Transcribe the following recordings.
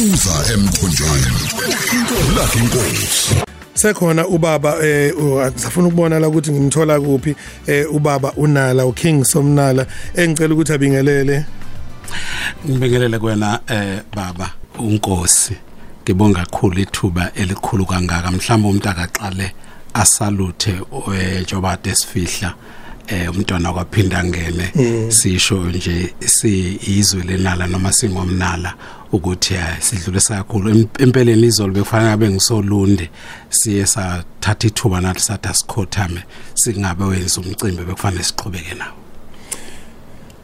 phuza emthonjeni. Lakhe inkosi sekhona ubaba eh safuna ukubona la ukuthi ngimthola kuphi eh ubaba unala uking somnala engicela ukuthi abingelele. Ngibingelele kwena eh baba unkosi. Ngibonga kakhulu ithuba elikhulu kangaka. Mhlawumbe umuntu akaqale asaluthe eh, njoba desifihla eh umntwana kwaphinda ngene sisho nje siyizwe lenala noma singomnala ukuthi sidlulisa kakhulu Em- empeleni izolo bekufanele abe ngisolunde siye sathatha ithuba nathi sathi asikhothame singabe wenza umcimbi bekufanele siqhubeke nawo.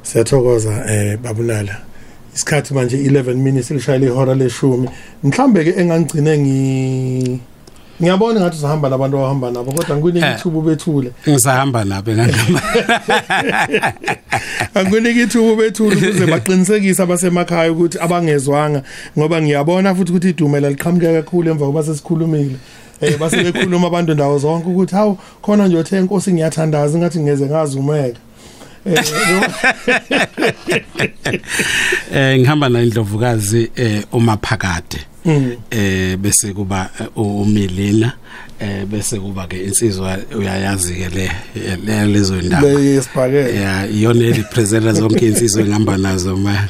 Siyathokoza eh babunala. Isikhathi manje 11 minutes lishayile ihora leshumi. Mhlambe ke engangigcine ngi ngiyabona ngathi uzahamba labantu abahamba nabo kodwa ngikunike Eh. ithuba bethule ngisahamba nabo ngangama angikunike ithuba bethule ukuze baqinisekise abasemakhaya ukuthi abangezwanga ngoba ngiyabona futhi ukuthi idumela liqhamuke kakhulu emva koba sesikhulumile. Eh base bekhuluma abantu ndawo zonke ukuthi hawu khona nje othe inkosi ngiyathandaza ngathi ngeze ngazumeka. Eh eh ngihamba na indlovukazi eh umaphakade. Eh bese kuba eh, u- umilina eh bese kuba ke insizwa uyayazi ke le le- lezo ndaba. Leyesibhakela yeah iyona representa zonke insizwe engihamba nazo ma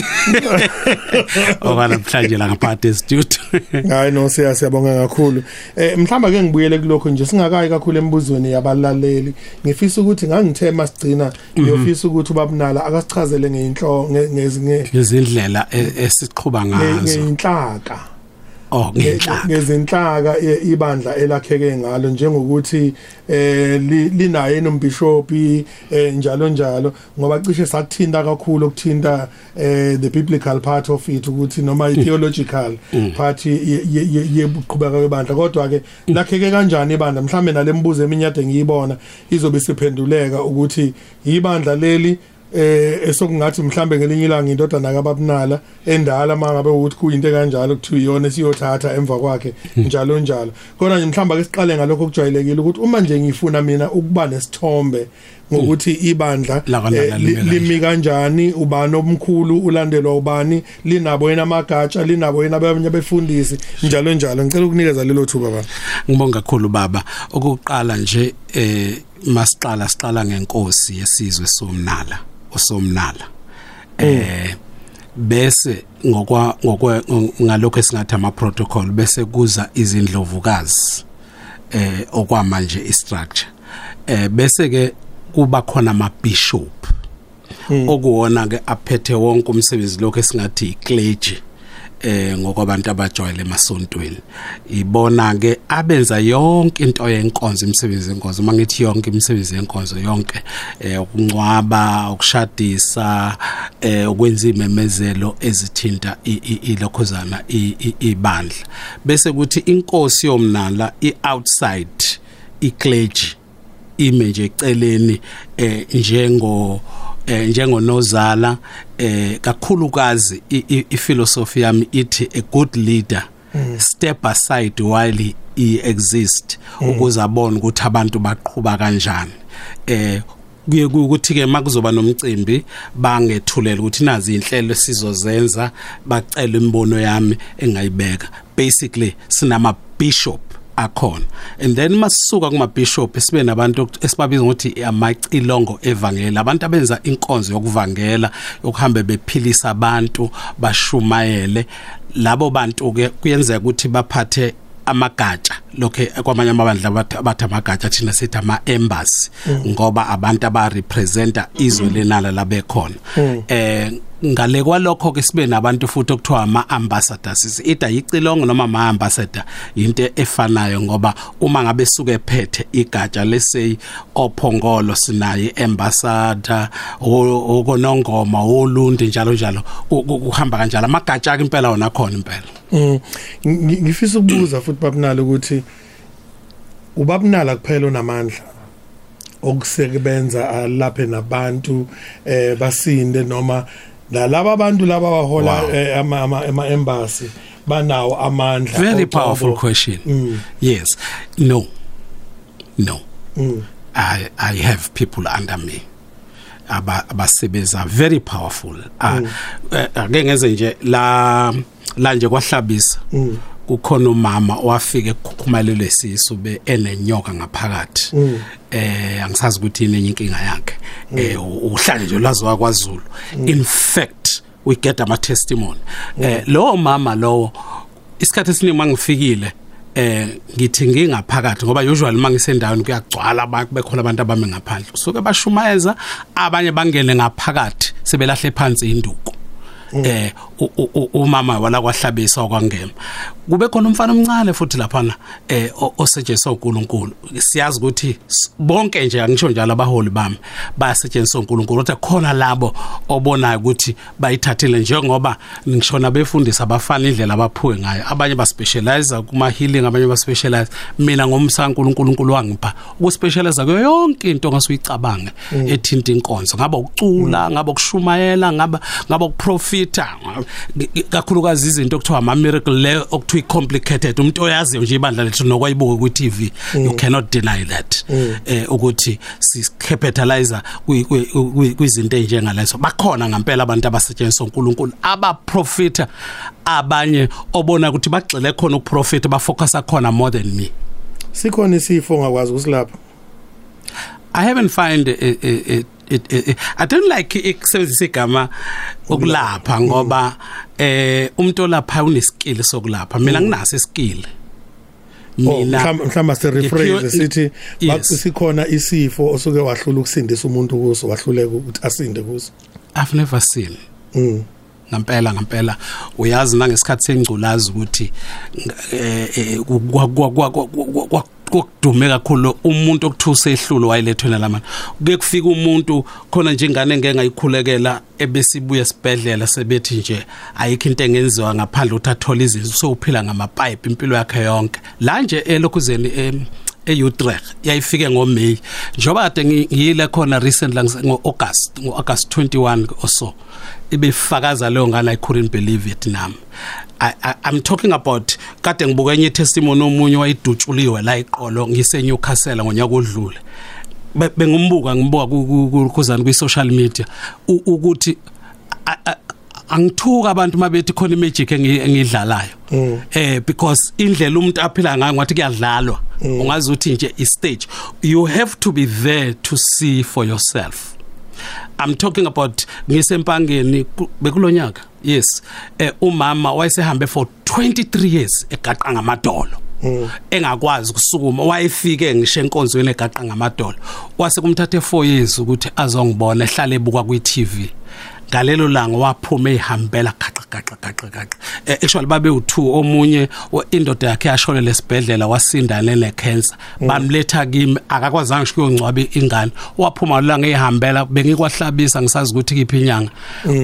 oba namhlanje la ngaphakathi studio hayi no siya siyabonga kakhulu. Eh mhlamba ke ngibuyele kulokho nje singakayi kakhulu embuzweni yabalaleli. Ngifisa ukuthi ngangithe masigcina ngiyofisa ukuthi ubabunala akasichazele ngeinhlo ngezindlela e- esiqhuba ngazo. ngeinhlaka oh ngenhlaka. ngezinhlaka e- ibandla elakheke ngalo njengokuthi eh li- linaye nombishopi eh, njalo njalo ngoba cishe sakuthinta kakhulu ukuthinta eh the biblical part of it ukuthi noma i theological part ye- ye- yebuqhubeka kwebandla. Kodwa ke lakheke kanjani ibandla? Mhlambe nalembuzo eminyade ngiyibona izobe siphenduleka ukuthi ibandla leli eh esokungathi mhlambe ngelinye ilanga indodana kababunala endala mangabe ukuthi kuyinto kanjalo kuthiwa iyona siyothatha emva kwakhe njalo njalo. Kodwa nje mhlamba ke siqale ngalokho kujwayelekile ukuthi uma nje ngifuna mina ukuba nesithombe ngokuthi ibandla eh, limi kanjani ubani omkhulu ulandelwa ubani linabo yena amagatsha linabo yena abanye abefundisi njalo njalo. Ngicela ukunikeza lelo thuba baba ngibonga kakhulu baba. Okuqala nje eh masiqala siqala ngenkosi yesizwe somnala. Usomnala eh bese ngokwa ngokwe ngalokho esingathi ama protocol bese kuza izindlovukazi eh okwamanje istructure. Eh bese ke kuba khona ama bishop okuwona ke aphethe wonke umsebenzi lokho esingathi iclergy. Eh ngokwabantu abajwayele emasontweni. Ibona ke abenza yonke into yenkonzo imisebenzi yenkonzo mangithi yonke imisebenzi yenkonzo yonke eh ukuncwaba ukushadisa eh ukwenza imemezelo ezithinta i- i- ilokhozana i- i- ibandla. Bese kuthi inkosi yomnala i-outside iclergy ime nje eceleni eh njengo eh njengonozala eh kakhulukazi iphilosophy yami ithi a good leader step aside while he, exist ukuze abone ukuthi abantu baqhubha kanjani. Eh kuye ukuthi ke makuzoba nomcimbi bangethulela ukuthi nazi inhlelo sizozenza bacela imbono yami engayibeka. Basically sinama bishop akhona. And then masisuka kuma bishop sibe nabantu esibabiza ukuthi amacilongo evangeli abantu abenza inkonzo yokuvangela yokuhamba bephilisa abantu bashumayele. Labo bantu ke kuyenzeka ukuthi baphathe amagatsha. Lokho kwamanye amabandla abathi abathi amagatsha thina sithi ama embassy ngoba abantu aba representa izwe lenala labekhona eh ngale kwalokho ke sibe nabantu futhi okuthiwa ama ambassadors ida yicilongo noma ama ambassador into efanayo ngoba uma ngabe suke ephethe igatsha lesay ophongolo sinaye ambassador okonongoma olundi njalo njalo ku- ku- kuhamba kanjalo amagatsha ke impela wona khona impela Mm. Ngi- ngifisa ukubuza futhi babunala ukuthi ubabunala kuphela onamandla okusebenza alaphe nabantu eh basinde noma nalabo abantu laba bahola Wow. eh, ama ama ama embassy banawo amandla. Very oqobo. powerful question. Mm. yes. No. No. Mm. i i have people under me. Aba abasebenza very powerful. Ah, eh, ake ngenze nje la la nje kwahlabisa. Kukhona umama owafika ekukhumalelwe isisu be enenyoka ngaphakathi. Eh angisazi ukuthi inenye inkinga yakhe. Eh uhlanje nje laziwa kwaZulu in fact we get ama testimony. Eh lo mama lo isikhathi esiningi mangifikile eh ngithi ngingaphakathi ngoba usually mangisendaweni kuyagcwala abantu bekhona abantu abame ngaphandle. Usuke bashumayeza abanye bangene ngaphakathi sebelahle phansi induku. Eh u- u- u- umama wala kwahlabisa okwangema kube khona umfana omncane futhi laphana eh o- osetshenziswa uNkulunkulu siyazi ukuthi s- bonke nje angisho njalo abaholi bami bayasetshenziswa uNkulunkulu kodwa khona labo obonayo ukuthi bayithathile njengoba ngishona befundisa abafana indlela abaphuwe ngayo. Abanye ba specialize kuma healing abanye ba specialize mina ngomsa uNkulunkulu uNkulunkulu wangipha ukuspecialize kuyo yonke into ngasuyicabange ethinta inkonzo. Ngaba ukucula ngaba ukushumayela ngaba ngaba ukuprofita kakhulukazi izinto okuthiwa ama miracle le okuthiwa complicated umuntu oyaziyo nje ibandla lethu nokwayibuka ku TV you cannot deny that. Eh ukuthi si capitalize kwi- kwi- kwi- kwizinto enjengalezo bakhona ngempela abantu abasetshenziswa uNkulunkulu abaprofita abanye obona ukuthi bagxile khona ukuprofita bafocusa khona more than me. Sikhona isifo ongakwazi ukusilapha? I haven't find it, it, it, it, it, I don't like ikusebenzisa igama ukulapha ngoba eh umuntu olapha uneskill sokulapha. Mina nginaso iskill Oh, mhlawumbe mhlawumbe se rephrase sithi Yes. sikhona isifo osuke wahlula ukusindisa umuntu kuso wahluleka ukuthi asinde kuso. I've never seen. Mm. Ngampela ngampela. Uyazi nangesikhathi sengculazi ukuthi eh eh, kokudume kakhulu umuntu okuthusa ehlulo wayelethwena lamana kuke kufika umuntu khona nje ingane engeke ngayikhulekela ebesibuya esibhedlela sebethi nje ayikho into engenziwa ngaphandle ukuthi athole izinto sokuphila ngamapipe impilo yakhe yonke. La nje elokhuzeni em eUtrecht yayifike ngoMay njoba kade ngi- ngiyile khona recently ngo-August ngo-August 21 or so. Ibefakaza leyo ngane I couldn't believe it nami I, I, I'm talking about kade ngibuka enye testimony omunye wayidutshuliwe la iqolo ngise Newcastle ngonyaka odlule. Be- bengumbuka ngibuka ku- ku- ku- kuzani kwi social media u- ukuthi a- a- angithuka abantu mabethi khona imagic engi- engidlalayo eh because indlela umuntu aphila ngayo ngathi kuyadlalwa. Ungazi ukuthi nje i stage you have to be there to see for yourself. I'm talking about ngisempangeni ku- bekulonyaka. Yes. Eh umama wayesehambe for 23 years egaqa ngamadolo. Engakwazi ukusukuma wayefike ngisho enkonzweni egaqa ngamadolo. Wase kumthathe 4 years ukuthi azongibona ehlale ebuka kwi TV ngalelo langa waphuma ehambela gaxa gaxa gaxa gaxa. Eh, actually babe u2 omunye o- indoda yakhe yashona lesibhedlela wasindane ne cancer bamletha kimi akakwazanga ngisho ukungcwaba ingane. Waphuma langa ehambela bengikwahlabisa ngisazi ukuthi kiphi inyanga.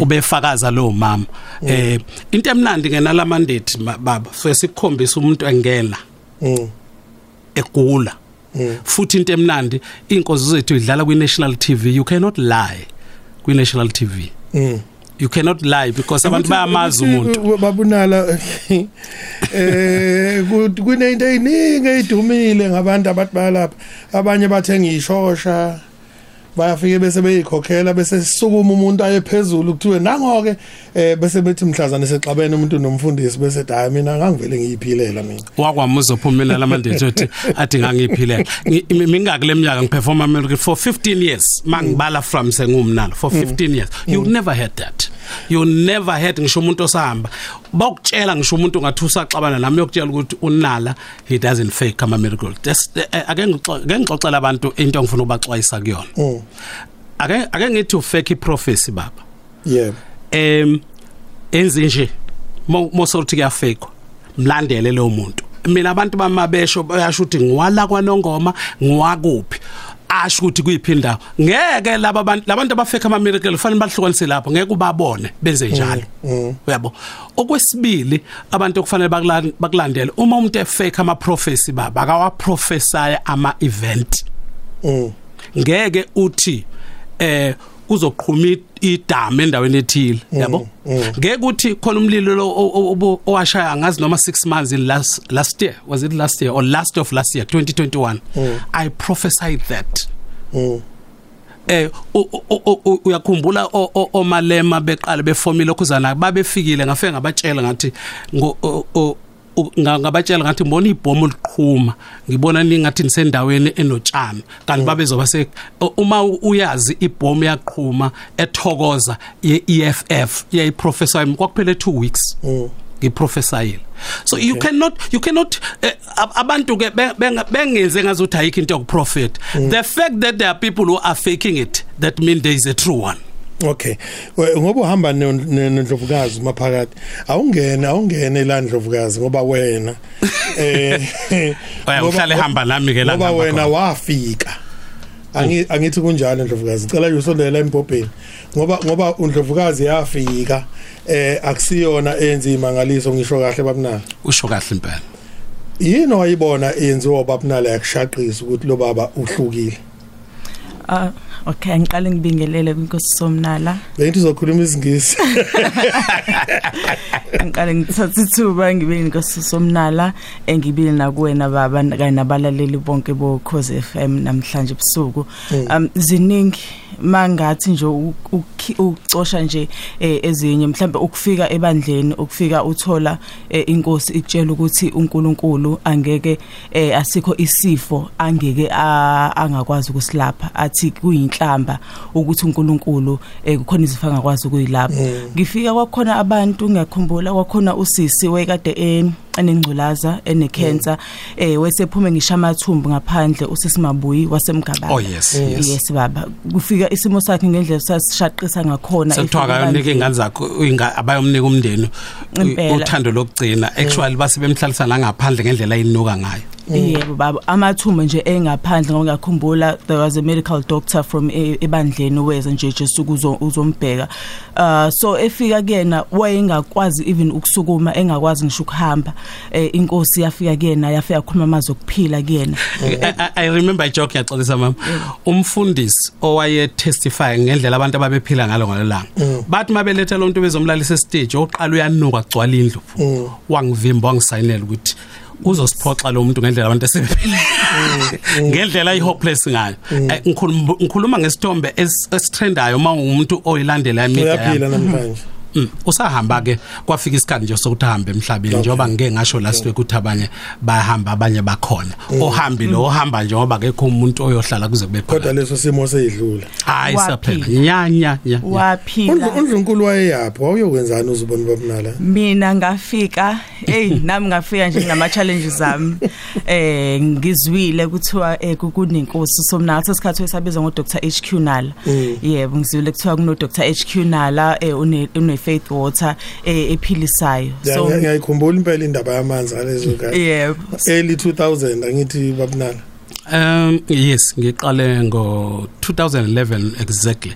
Ubefakaza lo mama. Eh into emnandi ngena la mandate ma- baba so sikhombisa umuntu engena. Mm. Egula. Futhi into emnandi inkonzo zethu idlala kwi national TV you cannot lie kwi national TV mm you cannot lie because abantu bayamazi umuntu. babunala eh ku- kunento eziningi ezidumile ngabantu abathi bayalapha. Abanye bathenga ishosha bayafike bese beyikhokhela bese sisukuma umuntu aye phezulu kuthiwe nangoke eh bese bethi mhlazana sexabene umuntu nomfundisi bese hayi mina ngangivele ngiyiphilela mina. Wakwami uzophumela lamandethu ethi athi ngangiphilela. Mingaki leminyaka ngiperforma miracle for 15 years mangibala from sengumnalo for 15 years. You never had that. You never had ngisho umuntu osahamba. Bakutshela ngisho umuntu ngathi usaxabana nami yokutshela ukuthi unala he doesn't fake ama miracle That's- eh, ake ngixo- ake ngixoxela abantu into engifuna ukubaxwayisa kuyona. Mm. Ake ake ngithi ufake iprofesi baba. Yebo em enze nje mosothi kuyafekwa mlandele lo muntu. Mina abantu bamabesho bayasho ukuthi ngiwala kwanongoma ngiwakuphi? Asho ukuthi kuyiphinda ngeke laba bantu labantu abafeka ama miracle kufanele bahlukanise lapho ngeke ubabone benze njalo. Uyabo? Okwesibili abantu okufanele bakula- bakulandele uma umuntu efake ama prophecy baba akawa prophesy ama event mm. Ngeke uthi eh uzoqhuma idam endaweni ethile yabo? ngeke uthi khona umlilo lo o- o- obo- owashaya angazi noma 6 months in last last year was it last year or last of last year 2021 i prophesied that. Mm eh u- u- u- u- uyakhumbula o- o- omalema beqala befomile okhuzana babefikile ngafike ngabatshela ngathi ngo o- o- u- nga- ngabatshela ngathi mbona ibhomu liqhuma ngibona ningathi nisendaweni enotshani. Kanti babezoba se u- uma u- uyazi ibhomu yaqhuma ethokoza ye-EFF yayiprofessor yami kwakuphela 2 weeks ngiprofessayile so you cannot you cannot eh, ab- abantu ke be- benga- bengenze ngazuthi ayikho into yokuprofit the fact that there are people who are faking it that mean there is a true one. Okay. Ngoba uhamba ne- ne- nendlovukazi maphakathi. Awungene, awungene la ndlovukazi ngoba wena eh uhlale hamba nami ke la Ngoba wena wafika. Angi angithi kunjalo ndlovukazi. Cela uyosondela embobheni. Ngoba ngoba undlovukazi yafika eh akusiyona enzima ngaliso ngisho kahle babunala. usho kahle impela Yini wayibona enziwa babunala yakushaqisa ukuthi lo baba uhlukile. Ah okay ngiqale ngibingelele kwinkosi somnala. Bengithi uzokhuluma isingisi. ngiqale ngithatha ithuba ngibe inkosi somnala engibili nakuwena baba kanye nabalaleli bonke bo Cause FM namhlanje ebusuku. Um ziningi mangathi nje u- ukhi- ucosha nje eh, ezinye mhlambe ukufika ebandleni ukufika uthola eh, inkosi ikutshela ukuthi uNkulunkulu angeke eh, asikho isifo angeke angakwazi ukusilapha. Athi kuyinhlamba ukuthi uNkulunkulu kukhona izifo angakwazi ukuyilapha. Ngifika kwakhona abantu ngiyakhumbula kwakhona usisi wekade en enengculaza enecancer eh wesephume ngisha amathumbu ngaphandle usisimabuyi wasemgabana Oh, yes, yes. yes baba. Kufika isimo sakhe ngendlela sasishaqisa ngakhona sekuthiwa efika akayonike ebandleni. ingane zakho inga- abayomnika umndeni u- Impela. uthando lokugcina. Actually base bemhlalisa la ngaphandle ngendlela ayinuka ngayo. Yebo baba. Amathumbu nje engaphandle ngoba ngiyakhumbula there was a medical doctor from e- ebandleni weza nje just ukuzo uzombheka. Uh so efika kuyena wayengakwazi even ukusukuma engakwazi ngisho ukuhamba. Eh, inkosi yafika kuyena yafika khuluma amazwi okuphila kuyena. I, I- I remember ijoke yaxolisa mama. Umfundisi owaye testify ngendlela abantu ababephila ngalo ngalelanga bathi mabeletha lo muntu bezomlalisa stage oqala uyanuka gcwala indlu. Wangivimba wangisayinela ukuthi uzosiphoxa lo muntu ngendlela abantu asebephila ngendlela ayihopeless ngayo. Eh, ngikhuluma ngikhuluma ngesithombe es- esitrendayo uma umuntu oyilandela yami Uyaphila namhlanje. Mm, usahamba ke kwafika isikhathi nje sokuthi ahambe emhlabeni njengoba ngeke ngasho last week ukuthi abanye bayahamba abanye bakhona. Ohambile ohamba nje ngoba akekho umuntu oyohlala kuze kube Kodwa khona. leso simo seyidlula. hayi saphela. Waphila. nya nya nya nya. waphila. uNdlunkulu wayeyaphi wawuyokwenzani uzobona babunala mina ngafika hey nami ngafika nje nama challenges zami eh ngizwile kuthiwa eh kunenkosi. Somna ngathi isikhathi esabizwa ngo Dr HQ Nala. Yebo ngizwile kuthiwa kuno Dr HQ Nala eh une une faith water eh ephilisayo. Ya, so ngiya- ngiyayikhumbula impela indaba yamanzi ngalezo khathi yebo early 2000 angithi babunala um yes ngiqale ngo 2011 exactly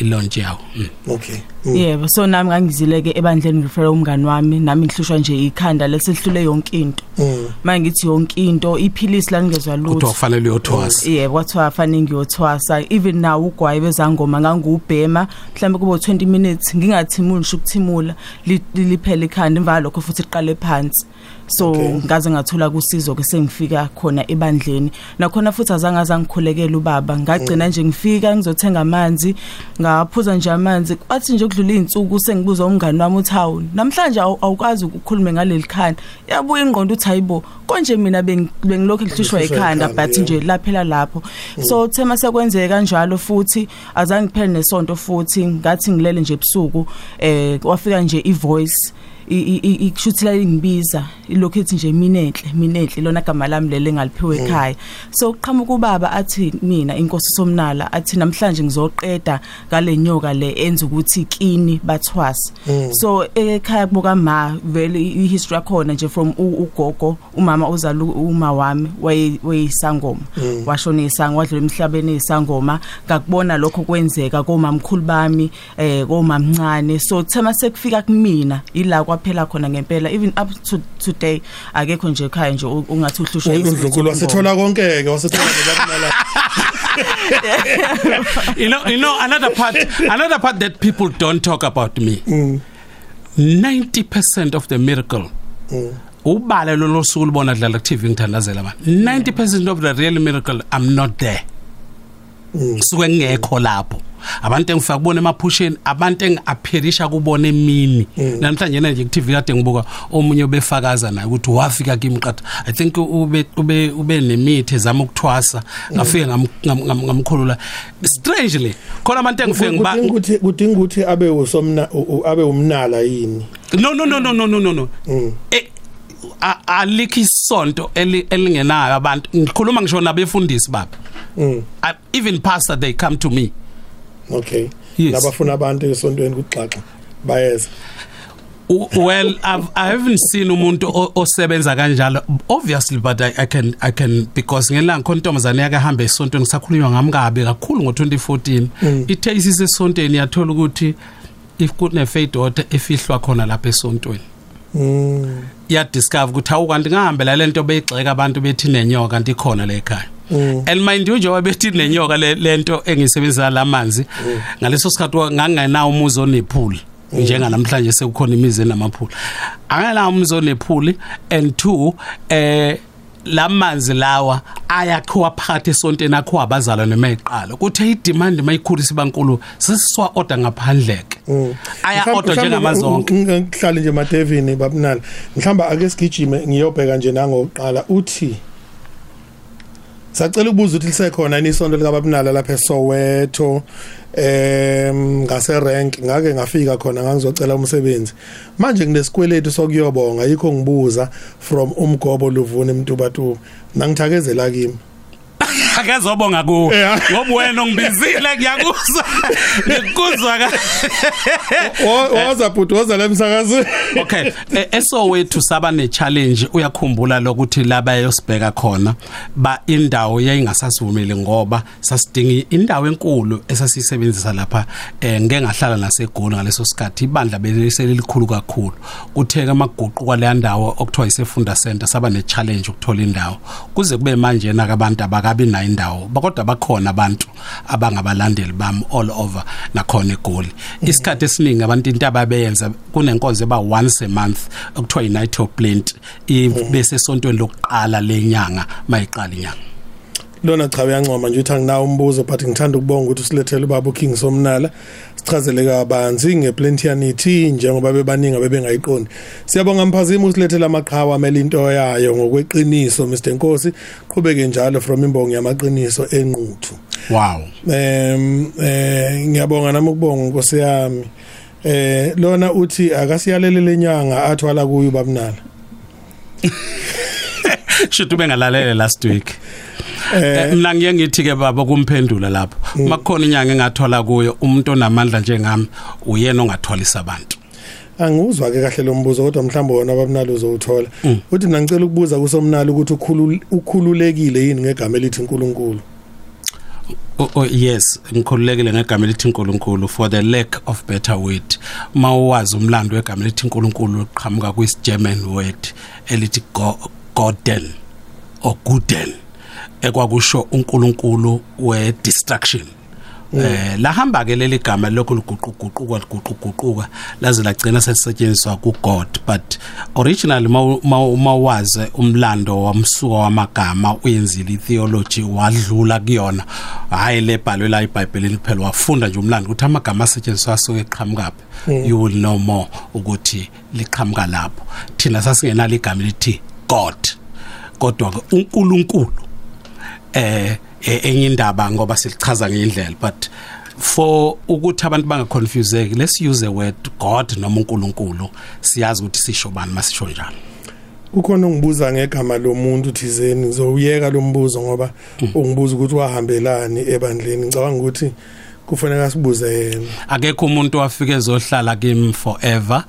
i launch yawo. Mm. okay. Mm. yebo so nami ngangizileke ebandleni ngifela umngani wami nami ngihlushwa nje ikhanda lesihlule yonke into. Mm. manje ngithi yonke into iphilisi la ngezwa kuthiwa lutho kufanele uyothwasa yebo kwathiwa fanele ngiyothwasa. Even nawo ugwayi bezangoma ngangubhema mhlawumbe kubo 20 minutes ngingathimuli ngisho ukuthimula li- liphele ikhanda imva lokho futhi liqale phansi. So Okay. ngaze ngathola kusizo ke sengifika khona ebandleni. Nakhona futhi azange azangikhulekela ubaba. Ngagcina nje ngifika ngizothenga amanzi ngaphuza nje amanzi. Kwathi nje ukudlula izinsuku sengibuza umngani wami uthi hawu namhlanje awu- awukwazi ukukhuluma ngaleli khanda. Yabuya ingqondo uthi hayibo konje mina beng- bengilokhu ngihlushwa Ngihlushwa ikhanda ikhanda, but yeah. nje laphela lapho. So thema sekwenzeka kanjalo futhi azange kuphele nesonto futhi ngathi ngilele nje ebusuku eh wafika nje ivoice. Ikushuthila ingibiza ilokhu ethi nje minenhle minenhle lona gama lami lele ngaliphiwe ekhaya. So uqhamuka ubaba athi mina inkosi somnala athi namhlanje ngizoqeda ngale nyoka le enza ukuthi kini bathwasa so ekhaya kubuka ma vele ihistory yakhona nje from ugogo umama uzala u- uma wami waye- wayisangoma washona isangoma wadlula emhlabeni isangoma ngakubona lokho kwenzeka komamkhulu bami eh komamncane. So thema sekufika kumina ila kwaphela khona ngempela. Even up to today akekho nje ekhaya nje ungathi uhlushwa uNdlunkulu wasethola konke ke wasethola babunala you know you know another part another part that people don't talk about me. 90% of the miracle ubale lolo suku libona dlala ku TV ngithandazela manje 90% of the real miracle i'm not there ngisuke ngingekho lapho. Abantu engifika kubona emaphusheni abantu engiapherisha kubona emini. Mm. Namhlanje nje ku-TV kade ngibuka omunye obefakaza naye ukuthi wafika kimi qatha. I think ube ube ube nemithi ezama ukuthwasa. Mm. Ngafike ngamkhulula strangely khona abantu engifike ngiba ukuthi kudinga ukuthi abe usomna abe umnala yini? No no no no no no no eh alikho isonto eli- elingenayo abantu. Ngikhuluma ngisho nabefundisi baba Mm. I- even pastor they come to me. Okay. Yes. nabafuna abantu esontweni kuxaxa bayeza. W- well I've, i haven't seen umuntu o- osebenza kanjalo. Obviously but I, i can i can because ngelanga khona intombazane yake hamba esontweni ngisakhulunywa ngamkabi kakhulu ngo2014 ithe isise esontweni yathola ukuthi if kune faith daughter efihlwa khona lapha esontweni. Mm. Ya discover ukuthi awu kanti ngahambela lento beyigxeka abantu bethi nenyoka kanti ikhona la ekhaya. Mm. and mind you njengoba bethi nenyoka le- lento engisebenzisa lamanzi ngaleso sikhathi wa- ngangenawo umuzi onephuli njenganamhlanje sekukhona imizi enamaphuli. Angela umuzi onephuli and two eh lamanzi lawa ayakhiwa phakathi esonteni akhiwa abazalwane mayiqala kuthe idemand mayikhulu sibankulu siswa order ngaphandleke. Aya order njengamazonke. ngihlale nje madevini babunala mhlamba ake sigijime ngiyobheka nje nangoqala uthi Sacela ukubuza ukuthi lisekhona yini isonto lika babunala lapha eSoweto em ngase rank ngake ngafika khona ngangizocela umsebenzi. Manje nginesikweletu sokuyobonga yikho ngibuza from umgobo luvuna emtubatuba nangithakezela kimi. akezobonga kuwe Yeah. ngoba wena ungibizile ngiyakuzwa ngikuzwa ka. Woza bhuti woza lemsakazo okay e- esowethu saba ne challenge uyakhumbula lokuthi laba yosibheka khona ba indawo yayingasasivumeli ngoba sasidinga indawo enkulu esasisebenzisa lapha eh ngeke ngahlala nasegoli ngaleso sikhathi ibandla beliselikhulu kakhulu. Kutheka amaguqu kwale ndawo okuthiwa isefunda center saba ne challenge ukuthola indawo. Kuze kube manje na abantu abakabi nayo indawo. Kodwa bakhona abantu abangabalandeli bami all over nakhona egoli. Isikhathi esiningi abantu into ababeyenza kunenkonzo eba once a month okuthiwa i-night of plant bese esontweni lokuqala lenyanga mayiqala inyanga. Lona cha uyancoma nje uthi anginawo umbuzo but ngithanda ukubonga ukuthi usilethele ubaba uKing Somnala. Sichazele kabanzi ngeplantianity njengoba bebaningi bebengayiqondi siyabonga mphazima usilethele amaqhawe amele into yayo ngokweqiniso Mr Nkosi. Qhubeke njalo from imbongi yamaqiniso enquthu. Wow. Em eh ngiyabonga nami ukubonga Nkosi yami. Eh lona uthi akasiyalele lenyanga athwala kuyo ubabunala should bengalalele last week. Eh, mina ngiye ngithi ke baba kumphendula lapho. Makukhona inyanga engathola kuyo umuntu onamandla njengami uyena ongathwalisa abantu anguzwa ke kahle lo mbuzo kodwa mhlawumbe wona babunalo uzowuthola. Uthi mina ngicela ukubuza kusomnalo ukuthi ukhulu- ukhululekile yini ngegama elithi uNkulunkulu Oh, oh yes ngikhululekile ngegama elithi uNkulunkulu for the lack of better word. Mawazi umlando wegama elithi uNkulunkulu uqhamuka kwis German word elithi go- Gorden or Guden ekwakusho uNkulunkulu we destruction eh lahamba ke leli gama lokho liguquguquka liguquguquka laze lagcina selisetshenziswa ku God but originally mawazi umlando wamsuka wamagama uyenzile itheology wadlula kuyona. Hayi lebhalwe la iBhayibhelini kuphela wafunda nje umlando ukuthi amagama asetshenziswa asuke eqhamukapi you will know more ukuthi liqhamuka lapho. Thina sasingenalo igama lithi God. Kodwa ke uNkulunkulu eh eh, enye indaba ngoba silichaza ngendlela but for ukuthi abantu bangaconfuseki let's use the word god noma uNkulunkulu siyazi ukuthi sisho bani masisho njalo. Kukhona ungibuza ngegama lomuntu thizeni ngizowuyeka lo mbuzo ngoba ungibuza ukuthi wahambelani ebandleni. Ngicabanga ukuthi kufanele sibuze yena akekho umuntu wafika ezohlala kimi forever.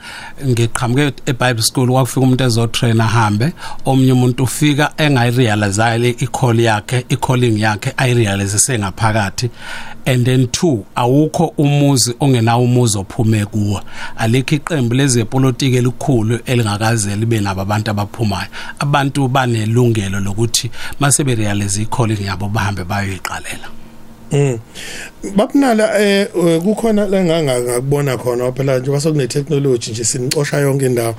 Ngiqhamuke eBible school kwafika umuntu ezotrain ahambe. Omnye umuntu ufika engayirealize i-call yakhe i-calling yakhe ayirealize sengaphakathi and then two awukho umuzi ongenawo umuzi ophume kuwo. Alikho iqembu lezepolitiki elikhulu elingakaze libe nabo abantu abaphumayo. Abantu banelungelo lokuthi mase berealize i-calling yabo bahambe bayoyiqalela. Mm. Babunala eh kukhona la ngangakubona khona phela nje kwasokune technology nje sinicosha yonke indawo.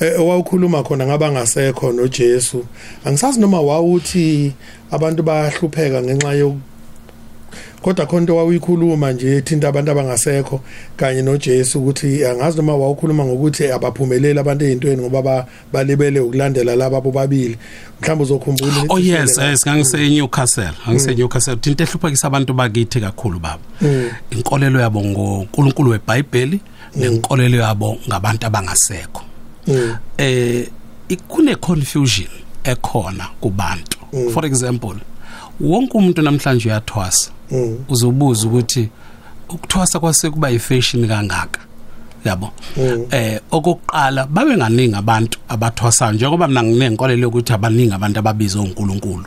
Eh owawukhuluma khona ngaba ngasekho noJesu. Angisazi noma wawuthi abantu bayahlupheka ngenxa kodwa khona into wayikhuluma nje ethinta abantu abangasekho kanye noJesu ukuthi angazi noma wawukhuluma ngokuthi abaphumeleli abantu ezintweni ngoba ba- balibele ukulandela laba bobabili mhlawumbe uzokhumbula Oh yes, yes ngangise Newcastle. Ngangise Newcastle. Into ehluphekisa abantu bakithi kakhulu baba. Inkolelo yabo ngoNkulunkulu weBhayibheli nenkolelo yabo ngabantu abangasekho. Mm. Eh ikune confusion ekhona kubantu. For example, wonke umuntu namhlanje uyathwasa. Mm. Uzobuza ukuthi ukuthwasa kwase kuba ifashion kangaka. Yabo. Eh okokuqala babe nganingi abantu abathwasayo njengoba mina nginenkolelo ukuthi abaningi abantu ababizwa uNkulunkulu.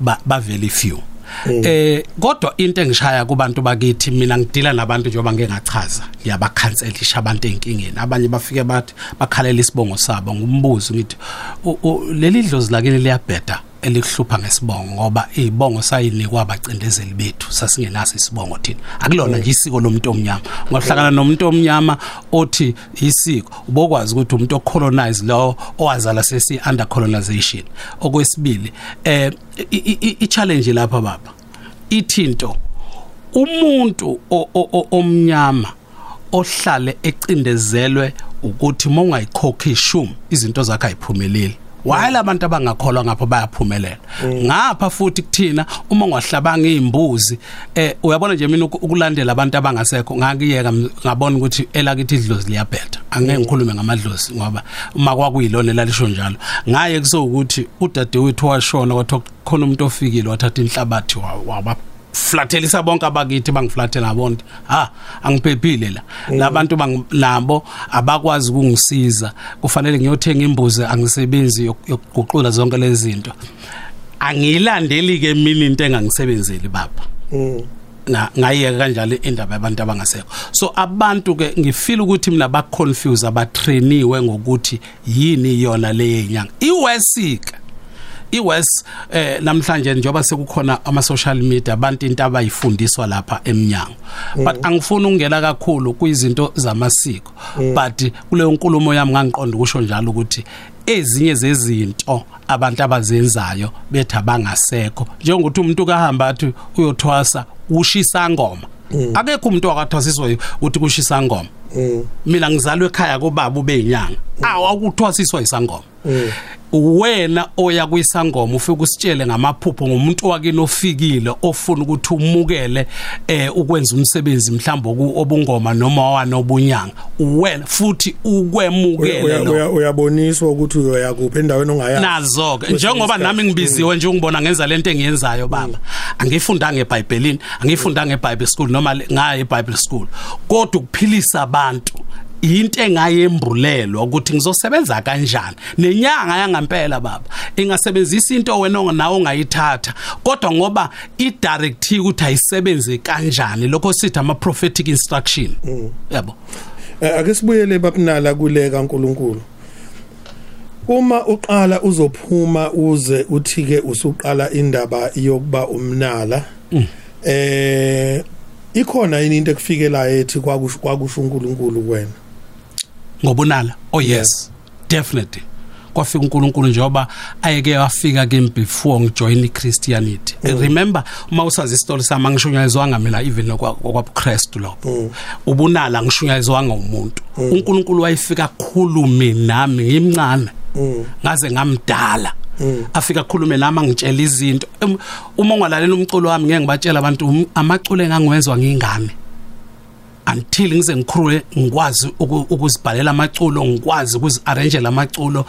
Ba ba very few. Eh kodwa into engishaya kubantu bakithi mina ngidila nabantu njengoba ngeke ngachaza ngiyabakhanselisha abantu enkingeni abanye bafike bathi bakhalela isibongo sabo ngumbuzo ngithi "U- u- leli dlozi lakini liyabheda elikuhlupha ngesibongo ngoba izibongo sayinikwa abacindezeli bethu sasingenaso isibongo thina. Akulona nje isiko lomuntu omnyama. Ngohlakana nomuntu omnyama othi isiko ubokwazi ukuthi umuntu ocolonize lo owazala sesi under colonization okwesibili eh i- challenge lapha baba ithinto umuntu omnyama ohlale ecindezelwe ukuthi mongayikhokhi ishumi izinto zakhe ayiphumeleli. Wayela abantu abangakholwa ngapha bayaphumelela? Ngapha futhi kuthina uma ungahlabanga izimbuzi eh uyabona nje mina uku- ukulandela abantu abangasekho ngakiyeka m- ngabona ukuthi elakithi idlozi liyabhetha angeke ngikhulume ngamadlozi ngoba uma kwakuyilona elalisho njalo. Ngaye kusokuthi udadewethu washona kwathiwa khona umuntu ofikile wathatha inhlabathi wa- waba flathelisa bonke abakithi bangiflathela ngabona ha angiphephile la. Labantu bang- nabo abakwazi ukungisiza. Kufanele ngiyothenga imbuzi angisebenzi yok- yokuguqula zonke lezi zinto. Angilandeli ke mina into engangisebenzeli baba. Na ngayeka kanjalo indaba yabantu abangasekho. So abantu ke ngifeel ukuthi mina ba confuse abatrainiwe ngokuthi yini yona leyenyanga iwesika iWest eh namhlanje njoba sekukhona ama social media abantu into abayifundiswa lapha eminyango but angifuni ukungena kakhulu kuyizinto zamasiko. But kuleyo nkulumo yami ngangiqonda ukusho njalo ukuthi ezinye zezinto abantu abazenzayo bethi abangasekho njengokuthi umuntu kahamba athi uyothwasa ushisa ngoma. Akekho umuntu wakathwasiswa ukuthi kushisa ngoma. Mina ngizalwe ekhaya kobaba ubeyinyanga awu akuthwasiswa isangoma wena oya kwisangoma ufike usitshele ngamaphupho ngomuntu wakini ofikile ofuna ukuthi umukele eh ukwenza umsebenzi mhlawumbe oku- obungoma noma wana obunyanga. Wena futhi ukwemukele lo uyaboniswa ukuthi uyoya kuphi endaweni ongayazi. Nazo ke njengoba nami ngibiziwe nje ungibona ngenza lento engiyenzayo baba angifundanga eBhayibhelini angifundanga eBible school noma le- ngaya eBible school. Kodwa ukuphilisa abantu into engayembulelwa ukuthi ngizosebenza kanjani. Nenyanga yangampela baba ingasebenzisa into wena onga- nawe ongayithatha. Kodwa ngoba idirective ukuthi ayisebenze kanjani lokho sithi ama prophetic instruction yabo. Eh, ake sibuyele babnala kule kaNkuluNkulu uma uqala uzophuma uze uthi ke usuqala indaba yokuba umnala eh ikhona yini into ekufikelayo ethi kwakusho kwakusho uNkulunkulu kuwena? Ngobunala. Oh yes. Definitely. Kwafika uNkulunkulu njengoba ayeke wafika kimi before ngijoin iChristianity. Remember uma usazi isitori sami angishunyayezwanga mina even okwabuKristu lokho. Ubunala ngishunyayezwanga umuntu. uNkulunkulu wayefika khulume nami ngimncane. Ngaze ngamdala. Afika khulume nami angitshela izinto. Em, uma ungalalela umculo wami ngeke ngibatshela abantu um, amaculo engangiwenzwa ngingane. Until ngize ngikhulule ngikwazi uku- ukuzibhalela amaculo ngikwazi ukuziarrangela amaculo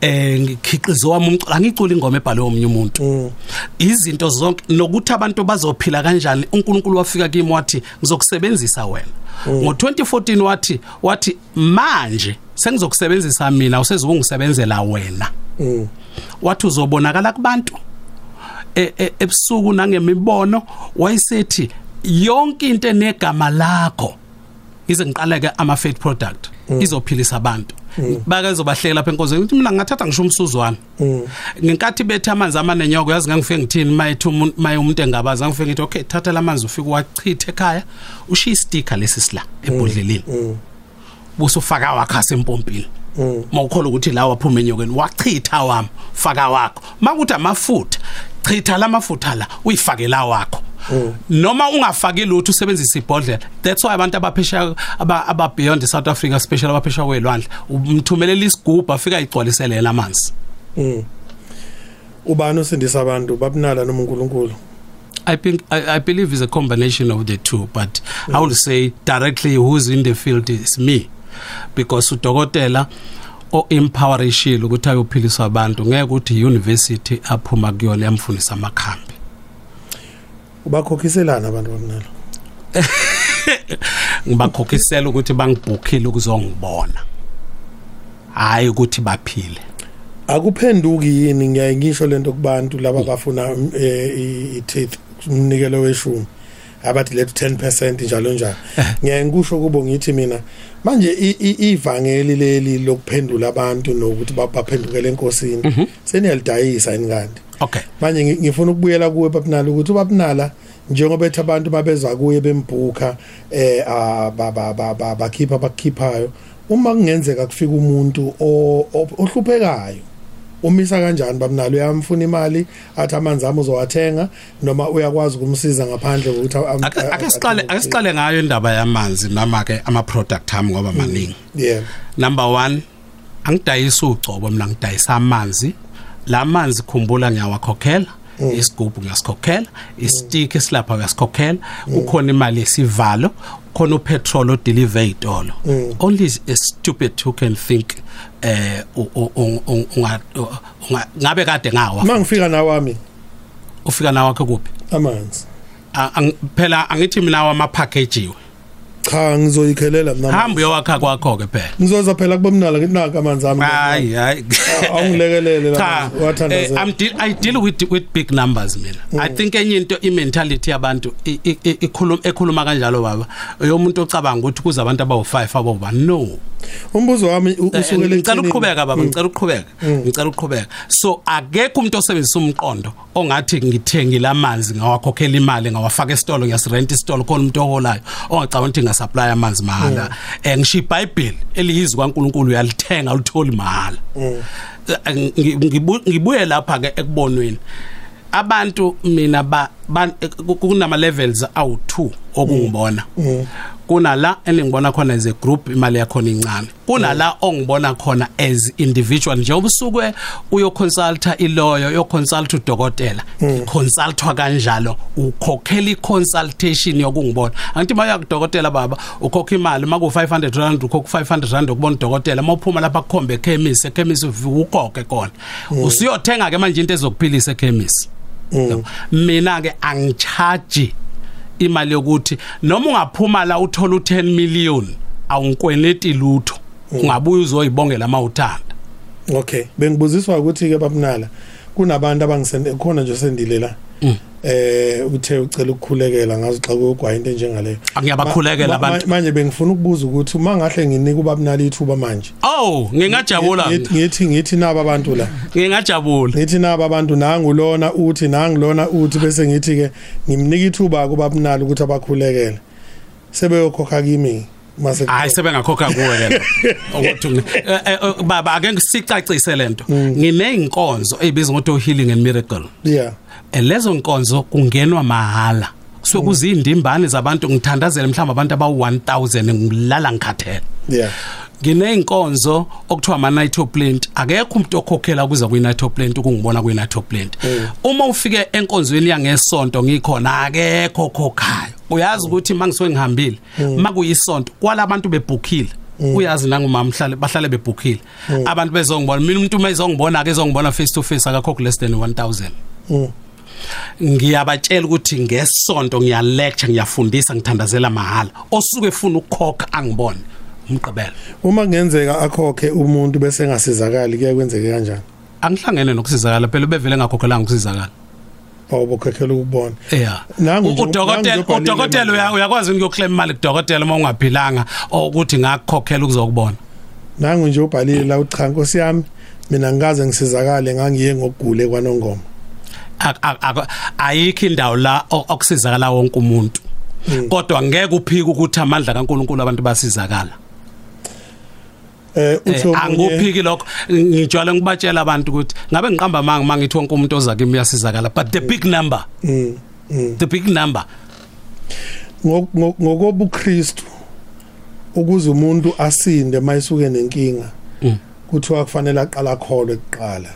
eh ngikhiqizo wami umculo angicula ingoma ebhalwe omunye umuntu. Izinto zonke nokuthi abantu bazophila kanjani uNkulunkulu wafika kimi wathi ngizokusebenzisa wena. Ngo2014 wathi wathi manje sengizokusebenzisa mina usezungisebenzela wena. Wathi uzobonakala kubantu. E- e- ebusuku nangemibono wayesethi yonke into enegama lakho ize ngiqaleke ama faith product izophilisa abantu. Bakezobahlela lapha enkonzweni ukuthi mina ngathatha ngisho umsuzwana ngenkathi bethe amanzi amanenyoka yazi ngangifike ngithini mayethi umuntu maye umuntu engabaza ngifike ngithi okay thatha lamanzi ufike wachithe ekhaya ushiya istika lesi sila ebhodleleni. Busufaka wakha sempompini mawukholwa ukuthi la waphuma enyokeni wachitha wami faka wakho. Makuthi amafutha chitha lamafutha la uyifake la wakho. Noma ungafaki lutho usebenzisa ibhodlela that's why abantu abaphesha aba aba beyond South Africa especially abaphesha kwelwandle umthumelela isigubhu afika igcwalisele yena amanzi. Ubani usindisa abantu? Babunala noma uNkulunkulu? I think I, I believe it's a combination of the two but I will say directly who's in the field is me. Because udokotela o empowerishile ukuthi ayophilisa abantu ngeke ukuthi university aphuma kuyona yamfundisa amakhambi. Ubakhokhiselana abantu babunala ngibakhokhisela ukuthi bangibhukhile ukuzongibona. Hayi ukuthi baphile. Akuphenduki yini? Ngiyaye ngisho lento kubantu laba bafuna eh, i-teeth umnikelo weshumi abathi lethu 10% njalo njalo. Ngiyaye ngisho kubo ngithi mina manje ivangeli leli lokuphendula abantu nokuthi ba- baphendukele enkosini seniyalidayisa yini kanti? Okay. Manje ngi- ngifuna ukubuyela kuwe babunala ukuthi ubabunala njengoba ethi abantu mabeza kuye bembhuka eh ba- ba- ba- ba- bakhipha bakukhiphayo uma kungenzeka kufika umuntu ohluphekayo umisa kanjani babunala uyamfuna imali athi amanzi ami uzowathenga noma uyakwazi ukumsiza ngaphandle kokuthi am- ake a- ake siqale ake siqale ngayo indaba yamanzi noma ke ama product ami ngoba maningi. Yeah. Number 1 angidayisa ugcobo mina ngidayisa amanzi. La manzi khumbula ngiyawakhokhela isigubhu ngiyasikhokhela istick esilapha uyasikhokhela kukhona imali yesivalo khona upetrol odeliver itolo only a stupid who can think eh ngabe kade ngawa? Mangifika nawami ufika nawe kuphi amanzi. Phela angithi mina wama packagewe cha ngizoyikhelela mina hamba uyowakha kwakho ke phela. Ngizoza phela kubomnala ngithi naka amanzi ami. Hayi hayi. awungilekelele cha la eh, wathandazela I'm deal, I deal with with big numbers mina. I think enye into i mentality yabantu i- i- i- ikhuluma ekhuluma kanjalo baba. Yomuntu ocabanga ukuthi kuza abantu abawu5 abawu1 no. Umbuzo wami u- Eh, usukele ngicela ekuthenini- ukuqhubeka baba ngicela ukuqhubeka. Ngicela ukuqhubeka. So akekho umuntu osebenzisa umqondo ongathi ngithengile amanzi ngawakhokhela imali ngawafaka esitolo ngiyasirent isitolo khona umuntu oholayo ongacabanga ukuthi ngasupply amanzi mahala. Eh ngisho iBhayibheli eliyizwi kaNkuluNkulu uyalithenga ulitholi mahala. Eh, ngi- ngibu- ngibuye lapha ke ekubonweni. Abantu mina ba ba- kunama levels awu2 okungibona. Kunala eningibona khona as a group imali yakho incane. Kunala ongibona khona as individual. Njengoba usuke uyoconsulta iloyo uyoconsult udokotela. Consultwa kanjalo ukhokhela iconsultation yokungibona. Angithi maya kudokotela baba ukhokha imali maku 500 rand ukhokha 500 rand ukubona udokotela. Mawuphuma lapha kukhombe ekhemisi ekhemisi ukhokhe kona. Usiyothenga ke manje into ezokuphilisa ekhemisi. No. mina ke angicharge imali yokuthi noma ungaphuma la uthola u10 million awungikweneti lutho. Ungabuya uzoyibongela ama uthanda. Okay bengibuziswa ukuthi ke babunala kunabantu abangisende khona nje sendile la. Eh uthe ucela ukukhulekela ngazi xa kuyogwaya into enjengaleyo ma- abantu. manje bengifuna ukubuza ukuthi uma ngahle nginika ubabunala ithuba manje. Oh ngingajabula. Ngithi- ngithi naba abantu la. Ngingajabula. Ngithi naba abantu nangulona uthi nangilona uthi bese ngithi ke ngimnika ithuba kubabunala ukuthi abakhulekele. Sebeyokhokha kimi. Mase hayi sebengakhokha kuwe ke ukuthi ngi- eh, eh, eh, baba ake ngisicacise lento ngineyinkonzo ezibiza ngokuthi healing and miracle. Yeah Eh, lezo nkonzo kungenwa mahala. So kuzindimbane zabantu ngithandazela mhlawumbe abantu abawu1000 ngilala ngikhathele. Yeah ngineyinkonzo okuthiwa ama nitroplant akekho umuntu okhokhela kuza kwi nitroplant ukungibona kwi nitroplant uma ufike enkonzweni yangesonto ngikhona akekho okhokhayo. Uyazi ukuthi mangisuke ngihambile makuyisonto kwalabantu bebhukhile uyazi nangumama mhlale bahlale bebhukhile abantu bezongibona mina umuntu uma ezongibona ke ezongibona face to face akakhokhi less than 1000 ngiyabatshela ukuthi ngesonto ngiya lecture ngiyafundisa ngithandazela mahala osuke efuna ukukhokha angibone. Umgqibelo. Uma kungenzeka akhokhe umuntu bese engasizakali kuya kwenzeke kanjani? Angihlangene nokusizakala phela bevele ngakhokhelanga ukusizakala. Awubokhekhela ukubona. Yeah Nangu nje- udokotela nangu nje udokotela ubhalile uya- uyakwazi ukuyoclaim imali kudokotela uma ungaphilanga ukuthi ngakukhokhela ukuzokubona? Nangu nje ubhalile la ucha nkosi yami mina ngikaze ngisizakale ngangiye ngogule kwanongoma. Ak- ak- ak- ayikho indawo la o- okusizakala wonke umuntu. Kodwa ngeke uphike ukuthi amandla kaNkuluNkulu abantu basizakala. eh Eh, utho omunye- anguphiki lokho. Ngijwayele ngibatshela abantu ukuthi ngabe ngiqamba manga mangithi wonke umuntu oza kimi uyasizakala but the big number. The big number. Ngo- ngo- ngokobuKristu ukuze umuntu asinde mayisuke nenkinga Mm. kuthiwa kufanele aqala akholwe kuqala.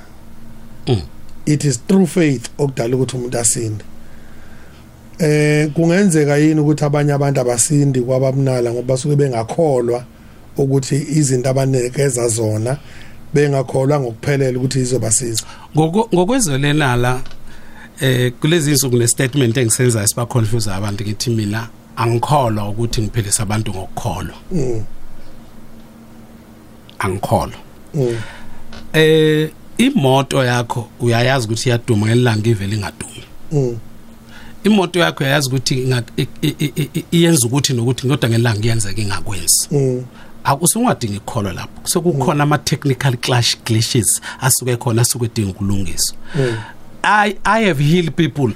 Mm. it is through faith okudala ukuthi umuntu asinde. Eh kungenzeka yini ukuthi abanye abantu abasindi kwabamnala ngoba basuke bengakholwa? Ukuthi izinto abanekeza zona bengakholwa ngokuphelela ukuthi izobasiza ngokwezwelenala eh kulezi insuku ne statement engisenza siba confuse abantu ngithi mina angikholwa ukuthi ngiphelisa abantu ngokukholwa Mm. angikholwa Mm. eh imoto yakho uyayazi ukuthi iyaduma ngelanga ivele ingadumi Mm. imoto yakho uyayazi ukuthi iyenza ukuthi nokuthi kodwa ngelanga iyenzeka ingakwenzi Mm. Akusungadingi ikholwa lapho. Sekukhona ama technical clash glitches asuke khona asuke edinga ukulungiswa. I i have healed people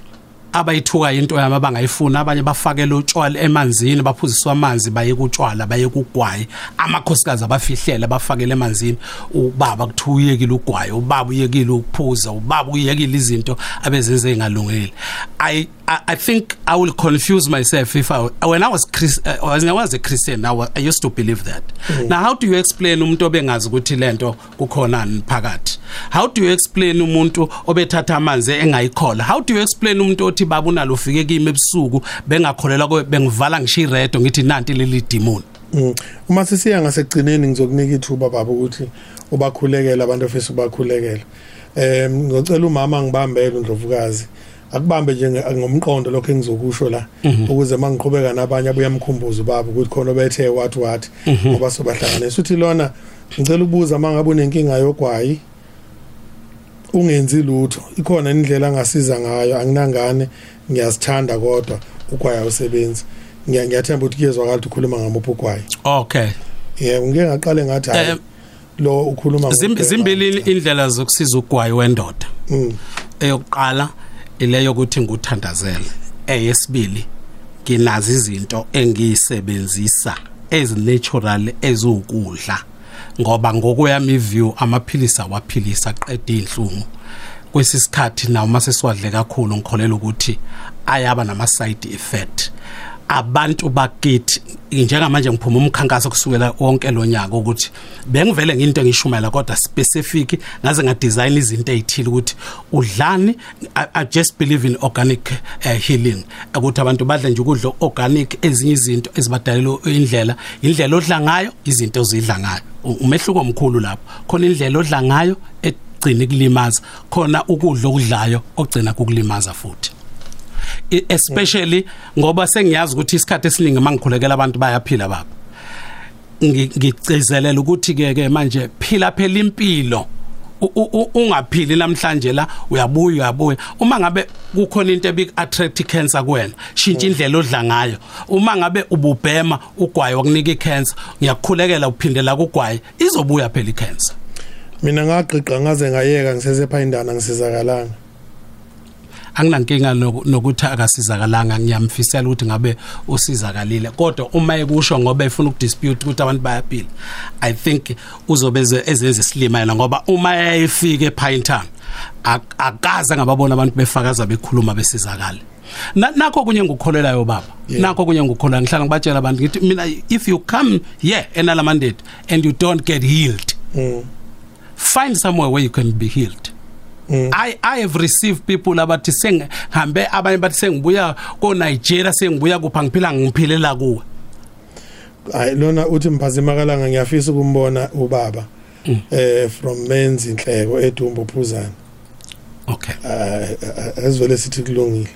abayithuka into yami abangayifuna. Abanye bafakela utshwala emanzini baphuziswa amanzi baye kutshwala baye kugwayi. Amakhosikazi abafihlela bafakele emanzini. Ubaba kuthiwa uyekile ugwayi ubaba uyekile ukuphuza ubaba uyekile izinto abezenze engalungile i I, I think I will confuse myself if I when I was Chris, uh, when I was a Christian I, was, I used to believe that. Mm. Now how do you explain umuntu obengazi ukuthi lento kukhona phakathi? How do you explain umuntu obethatha amanzi engayikhola? How do you explain umuntu othi baba unalo ufike kimi ebusuku bengakholela ko bengivala ngisho iredo ngithi nanti leli demon. Mm. uma sisiya ngasekugcineni ngizokunika ithuba baba ukuthi ubakhulekela abantu ofisa ubakhulekela em ngicela umama ngibambele uNdlovukazi akubambe nje nge- ngomqondo lokho engizokusho la ukuze mangiqhubeka nabanye abuyamkhumbuza ubaba ukuthi khona bethe wathi wathi ngoba sobahlanganisa. Uthi lona ngicela ukubuza mangabe unenkinga yogwayi ungenzi lutho. Ikhona indlela angasiza ngayo anginangane ngiyazithanda kodwa ugwayi awusebenzi. Ngiya- ngiyathemba ukuthi kuyezwakala ukuthi ukhuluma ngamuphi ugwayi. Okay. yebo ngike ngaqale ngathi hayi Eh, lo ukhuluma Zim- ngokubheka. Zimbili indlela zokusiza ugwayi wendoda. Mm, eyokuqala ileyo ukuthi nguthandazele. Eyesibili nginazi izinto engiyisebenzisa ezinatural eziwukudla ngoba ngokweyami iview amaphilisi awaphilisa aqeda inhlungu kwesisikhathi nawo mase siwadle kakhulu ngikholela ukuthi ayaba nama side effect. Abantu bakithi njengamanje ngiphuma umkhankaso kusukela wonke lo nyaka ukuthi bengivele nginto engishumayela kodwa specific ngaze ngadesign izinto ezithile ukuthi udlani I, I just believe in organic uh, healing. Ukuthi abantu badle nje ukudla organic ezinye izinto ezibadalela indlela indlela odla ngayo izinto ozidla ngayo. U- umehluko omkhulu lapho. Khona indlela odla ngayo egcina kulimaza khona ukudla okudlayo ogcina kukulimaza futhi. I- especially ngoba sengiyazi ukuthi isikhathi esiningi mangikhulekela abantu bayaphila baba. Ngi- ngigcizelela ukuthi ke ke manje phila phela impilo. Ungaphili namhlanje la uyabuya uyabuya. Uma ngabe kukhona into ebik attract cancer kuwena shintsha indlela odla ngayo. Uma ngabe ububhema ugwayi wakunika icancer ngiyakukhulekela uphindela kugwayi izobuya phela icancer. Mina ngagqiqa ngaze ngayeka ngisesephayindana ngisizakalanga. Anginankinga noku- nokuthi akasizakalanga ngiyamfisela ukuthi ngabe usizakalile. Kodwa uma ekusho ngoba efuna ukudispute ukuthi abantu bayaphila i think uzobeze ezenze silimayela ngoba uma yayifika ePinetown ak- akaze ngababona abantu befakaza bekhuluma besizakala Na- nakho kunye ngukholelayo baba. Yeah. nakho kunye ngukholelayo ngihlanga ngibatshela abantu ngithi mina if you come here enalamandate and you don't get healed Mm, find somewhere where you can be healed. mm. I I have received people abathi sengihambe abanye bathi sengibuya ko Nigeria sengibuya kupha ngiphila ngiphilela kuwe? Hayi lona uthi mphazima ngiyafisa ukumbona ubaba eh from men's inhleko edumbu uphuzana okay. Ezivele sithi kulungile.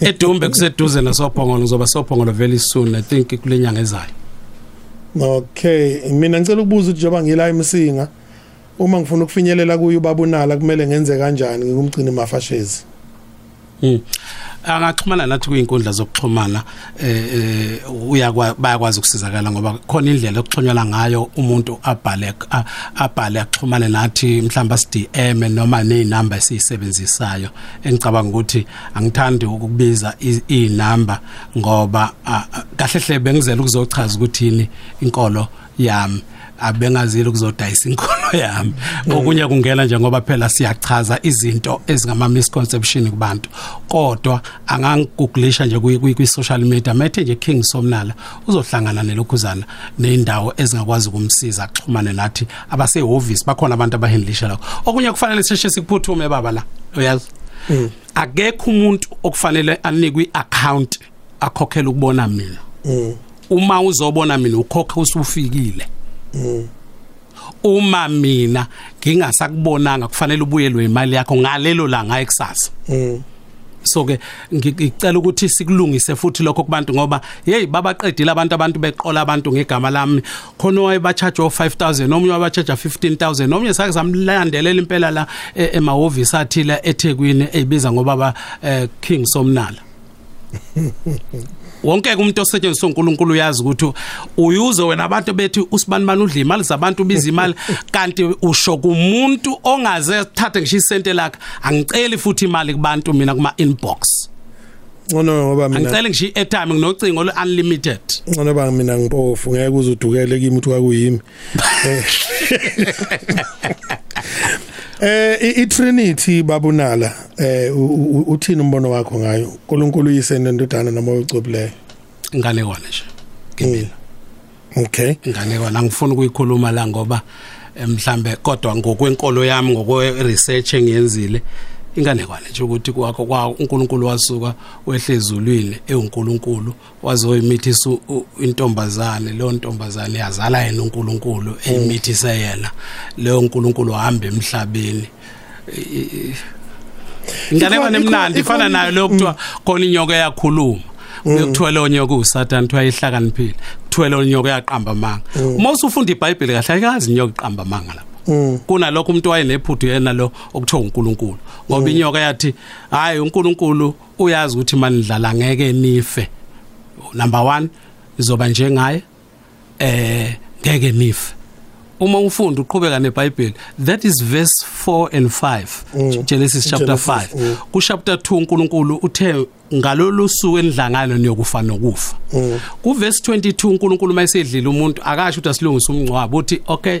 Edumbe kuseduze nasophongolo uzoba sophongolo very soon i think kulenyanga ezayo. Okay mina ngicela ukubuza ukuthi njengoba ngila emsinga uma ngifuna ukufinyelela kuye ubabunala kumele ngenze kanjani? Ngikumgcina mafashezi. Mm. angaxhumana nathi kwinkundla zokuxhumana eh eh, uyakwa bayakwazi ukusizakala ngoba khona indlela okuxhonywa ngayo umuntu abhale a- abhale axhumane nathi mhlawumbe as DM noma nezinamba esizisebenzisayo engicabanga ukuthi angithandi ukubiza izinamba ngoba ah, ah, kahle hle bengizela ukuzochaza ukuthi yini inkolo yami. Abengazile ukuzodayisa inkolo yami. Okunye kungena nje ngoba phela siyachaza izinto ezingama misconception kubantu. Kodwa angangiguglisha nje kwi social media methe nje King Somnala uzohlangana nelokhuzana neindawo ezingakwazi ukumsiza axhumane nathi abasehhovisi bakhona abantu abahandlisha lakho okunye kufanele sisheshe sikuphuthume baba la uyazi? Akekho umuntu okufanele anikwe iaccount akhokhela ukubona mina. Uma uzobona mina ukhokha usufikile. Uma mina ngingasakubonanga kufanele ubuyelwe imali yakho ngalelo langa ekusasa. So ke ngicela ukuthi sikulungise futhi lokho kubantu ngoba hey babaqedile abantu abantu beqola abantu ngegama lami. Khona wayebachaja o5000 omunye wabachaja 15000 omunye sake samlandelela impela la e, emahhovisi athile eThekwini ezibiza ngoba ba eh, King Somnala. wonke umuntu osetshenziswa uNkulunkulu uyazi ukuthi uyuze wena abantu bethi usibani bani udla imali? Zabantu biza imali. Kanti usho kumuntu ongaze thathe ngisho isente lakhe angiceli futhi imali kubantu mina kuma inbox ngono ngoba mina angicela ngisho i-airtime nginocingo lu unlimited ngono ba mina ngimpofu ngeke uze udukele kimi uthi kwakuyimi. Eh i Trinity babunala eh uthini umbono wakho ngayo? uNkulunkulu uyisene ndodana nomoya ocwebileyo ingane kwana nje ngimina Okay. Ingane kwana ngifuna ukuyikhuluma la ngoba eh, mhlambe kodwa ngokwenkolo yami ngokwe research engiyenzile ingane kwane nje ukuthi kwakho kwa uNkulunkulu wasuka wehlezulwini eUNkulunkulu wazoyimithisa intombazane leyo ntombazane yazala yena uNkulunkulu eyimithisa yena. Leyo uNkulunkulu wahamba emhlabeni. Ingane kwane emnandi ifana nayo leyo kuthiwa khona inyoka yakhuluma bekuthiwa leyo nyoka uSathane kuthiwa ihlakaniphile. Kuthiwa leyo nyoka yaqamba amanga. Uma usufunda iBhayibheli kahle ayikazi inyoka iqamba amanga lapho. Kunalokho umuntu wayenephuthu yena lo okuthiwa uNkulunkulu. Ngoba inyoka yathi hayi uNkulunkulu uyazi ukuthi manidlala ngeke nife. Number 1 izoba njengaye eh ngeke nife. Uma ufunda uqhubeka neBhayibheli that is verse 4 and 5 Genesis chapter 5 ku chapter 2 uNkulunkulu uthe ngalolu suku endlangano niyokufa nokufa. Ku verse 22 uNkulunkulu mayisedlile umuntu akasho ukuthi asilungise umncwabo uthi okay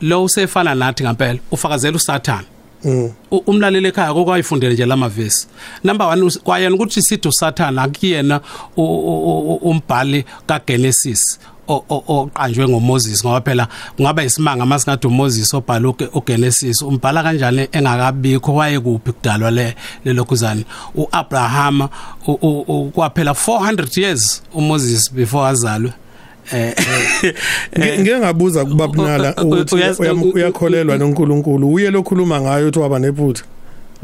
lo usefana nathi ngempela ufakazela uSathane. Umlaleli ekhaya kokwayifundele nje lamavesi number 1 kwayena ukuthi sithi uSathane akuyena umbhali kaGenesis oqanjwe ngoMoses ngoba phela kungaba isimanga masingathi uMoses obhala uGenesis umbhala kanjani engakabikho wayekuphi kudalwa le lelokhuzane? uAbraham kwaphela 400 years uMoses before azalwe. eh ngeke ngabuza kubabunala ukuthi uyakholelwa noNkulunkulu. Uye lokhuluma ngayo uthi waba nephutha.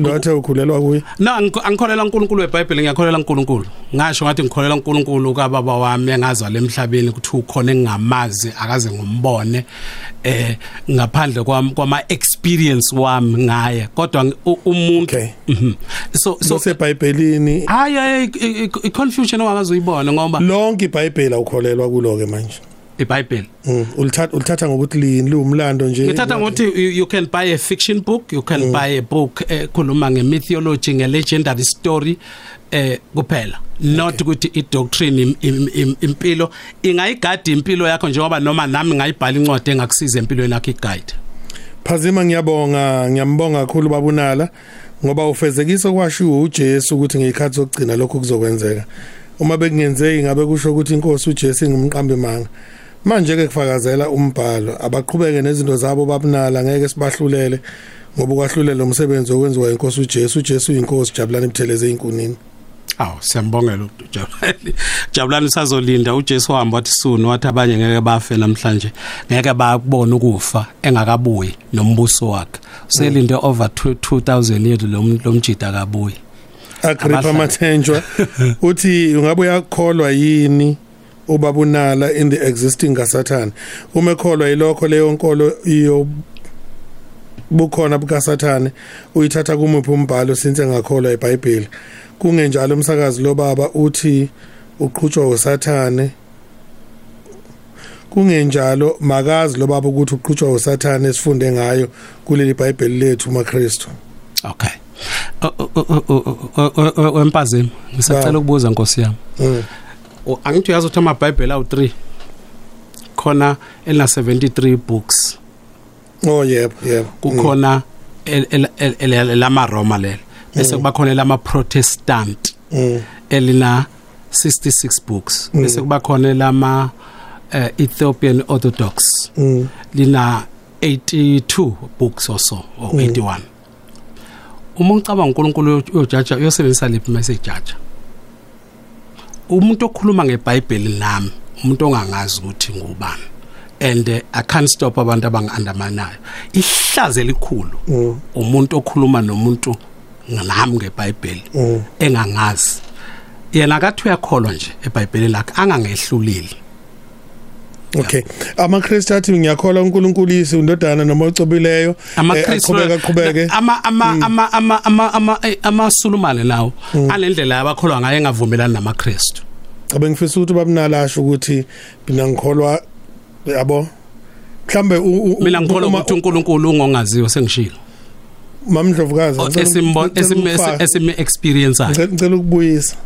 Lothe ukhulelwa kuye no angikholela uNkulunkulu weBhayibheli ngiyakholela uNkulunkulu ngasho ngathi ngikholela uNkulunkulu kababa wami engazwa lemhlabeni ukuthi ukhona engingamazi akaze ngombone eh ngaphandle kwami kwama experience wami ngaye kodwa umuntu mhm. so so seBhayibhelini hayi i-confusion ongakazoyibona ngoba lonke iBhayibheli awukholelwa kulo ke manje iBhayibheli mm ulithatha ulithatha ngokuthi lini liwumlando nje. Ngithatha ngokuthi you can buy a fiction book you can mm. buy a book ekhuluma ngemythology ngelegendary story eh kuphela. Not ukuthi idoctrine impilo ingayigadi impilo yakho njengoba noma nami ngayibhala incwadi engakusiza empilweni yakho iguide. Phazima ngiyabonga ngiyambonga kakhulu babunala ngoba ufezekisa kwashiwo uJesu ukuthi ngekhathi sokugcina lokho kuzokwenzeka. Uma bekungenzeki ngabe kusho ukuthi inkosi uJesu ingumqambi manga. Manje ke kufakazela umbhalo abaqhubeke nezinto zabo babunala ngeke sibahlulele ngoba kwahlulela umsebenzi okwenziwa inkosi uJesu uJesu uyinkosi jabulani ibutheleze einkunini Aw siyambongela uJabulani. Jabulani usazolinda uJesu wahamba wathi sunu wathi abanye ngeke bafe namhlanje ngeke bakubona ukufa engakabuyi nombuso wakhe. Uselinde over 2000 years lo mjida akabuyi. Agrippa Mathenjwa uthi ungabe uyakholwa yini ubabunala in the existing kaSathane uma ekholwa ilokho leyo nkolo iyo bukhona bukaSathane uyithatha kumuphi umbhalo since engakholwa eBhayibheli kungenjalo umsakazi lo baba uthi uqhutshwa uSathane kungenjalo makazi lo baba ukuthi uqhutshwa uSathane esifunde ngayo kuleli iBhayibheli lethu maKristu okay wempazeni ngisacela ukubuza nkosi yami angithi uyazi ukuthi amaBhayibheli awu3 khona elina 73 books. Oh yebo yebo. Kukhona el- el- el- el- lama Roma lelo. Bese kuba khona lama Protestant Mm. elina 66 books bese kuba khona lama eh, Ethiopian Orthodox Mm. lina 82 books or so or 81 uma ucabanga uNkulunkulu uyojaja uyosebenzisa lephi message umuntu okhuluma ngeBhayibheli nami umuntu ongangazi ukuthi ngubani. And uh, I can't stop abantu abangiandamanayo. Ihlaze elikhulu umuntu okhuluma nomuntu nami ngeBhayibheli engangazi. Yena akathi uyakholwa nje eBhayibhelini lakhe angangehluleli Okay. AmaKristu athi ngiyakholwa uNkulunkulu isi undodana noma ocobileyo. amakristu qhubeka qhubeke. ama ama ama ama ama ama eh, amasulumane lawo anendlela abakholwa ngayo engavumelani namakristu Abengifisa ukuthi babnalasho ukuthi mina ngikholwa yabo. Mhlambe mina ngikholwa ukuthi uNkulunkulu ungongaziyo sengishilo mamndlovukazi esimbona esime esime experience ngicela ukubuyisa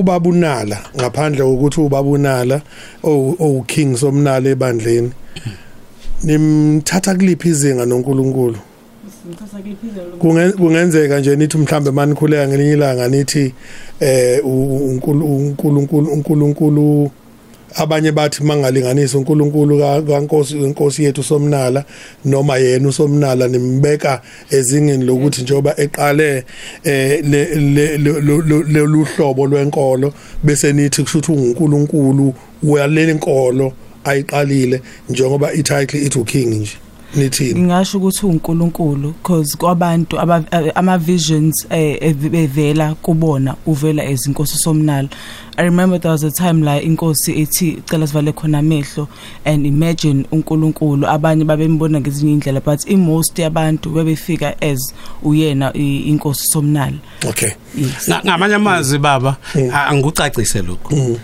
ubabunala ngaphandle kokuthi ubabunala owu king somnala ebandleni. Nimthatha kuliphi izinga noNkulunkulu? Kunge- kungenzeka nje nithi mhlambe manikhuleka ngelinye ilanga nithi eh uNkulunkulu uNkulunkulu abanye bathi mangalinganisa uNkulunkulu ka- kaNkosi inkosi yethu somnala noma yena usomnala nimbeka ezingeni lokuthi njoba eqale eh le- le- le- lo- lo- lolu hlobo lwenkolo bese nithi kushuthi uNkulunkulu uyaleli inkolo ayiqalile njengoba ititle ithi uking nje. Nithini ngingasho ukuthi uNkulunkulu because kwabantu aba- ama visions eh bevela kubona uvela ezinkosi somnalo i remember there was a time la inkosi ethi cela sivale khona amehlo and imagine uNkulunkulu. Abanye babembona ngezinye indlela but in most yabantu bebefika as uyena i- inkosi somnalo okay. Ngamanye amazwi baba a- angikucacise lokho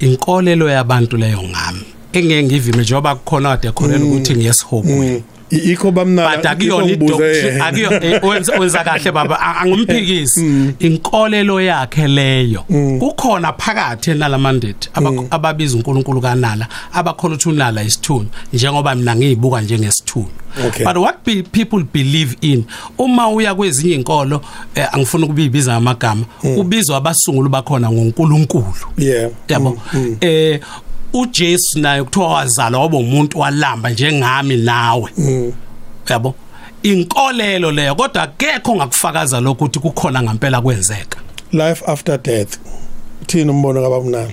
inkolelo yabantu leyo ngami. Engeke ngivime njengoba kukhona kade khonela ukuthi ngiyesihobweni I- ikho bamnala but akuyona idoctrine akuyo eh, wenza wenza kahle baba. A- angimphikisi inkolelo yakhe leyo. Kukhona phakathi enalamandate ababiza uNkulunkulu kanala abakholwa ukuthi unala isithunywa njengoba mina ngiyibuka njengesithunywa Okay. but what be, people believe in uma uya kwezinye inkolo eh, angifuni ukubiza amagama ubizwa abasunguli bakhona ngoNkulunkulu. Yeah. Yabo. Eh uJesu naye kuthiwa wazalwa waba umuntu walamba njengami nawe. Yabo? Inkolelo leyo kodwa akekho ngakufakaza lokho ukuthi kukhona ngempela kwenzeka. Life after death. Thina umbono kabamnala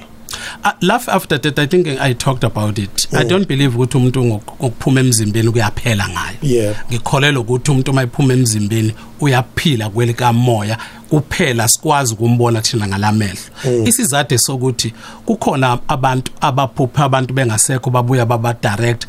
Uh, life after death i think i talked about it. I don't believe ukuthi umuntu ngok- ngokuphuma emzimbeni kuyaphela ngayo. Yeah. ngikholelwa ukuthi umuntu mayiphuma emzimbeni uyaphila kwelika moya kuphela sikwazi ukumbona thina ngalamehlo isizathu sokuthi kukhona abantu abaphupha abantu bengasekho babuya baba direct.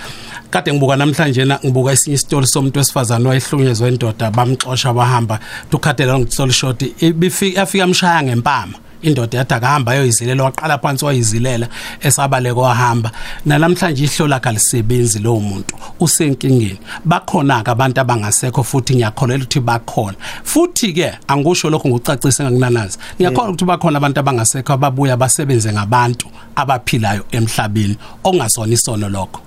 Kade ngibuka namhlanje na ngibuka esinye isitori somuntu wesifazane wayehlunyezwe indoda bamxosha bahamba tukhathela ngitsol short ibifika afika amshaya ngempama. Indoda yathi akahamba ayoyizilela waqala phansi wayizilela esabaleka wahamba. Nalamhlanje ihlo lakhe alisebenzi lowo muntu usenkingeni. Bakhona ke abantu abangasekho futhi ngiyakholelwa ukuthi bakhona. Futhi ke angisho lokho ngokucacisa ngakunanazi ngiyakholwa ukuthi bakhona abantu abangasekho ababuya basebenze ngabantu abaphilayo emhlabeni okungasona isono lokho.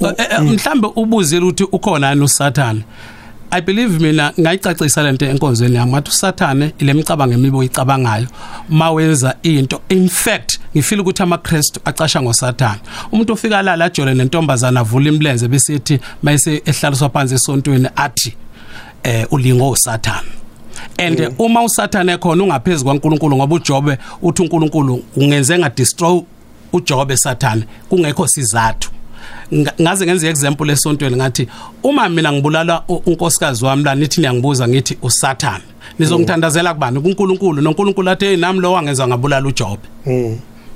Eh, eh, mhlambe ubuzile ukuthi ukhona yini uSathane? I believe mina ngayicacisa lento enkonzweni yami ngathi uSathane ilemcabango emibo icabangayo mawenza into. In fact ngifila ukuthi amaKristu acasha ngoSathane. Umuntu ofika la lajole nentombazana avula imlenze bese ethi mayise ehlaliswa phansi esontweni athi eh ulingo uSathane. And mm. uma uSathane khona ungaphezulu kwaNkuluNkulu ngoba uJobe uthi uNkulunkulu ungenze nga destroy uJobe Sathane kungekho sizathu. Nga- ngaze ngenze example esontweni ngathi uma mina ngibulala u- unkosikazi wami la nithi niyangibuza ngithi uSathane. Nizongithandazela kubani? kuNkulunkulu noNkulunkulu athi hey nami lo wangenza ngabulala uJobe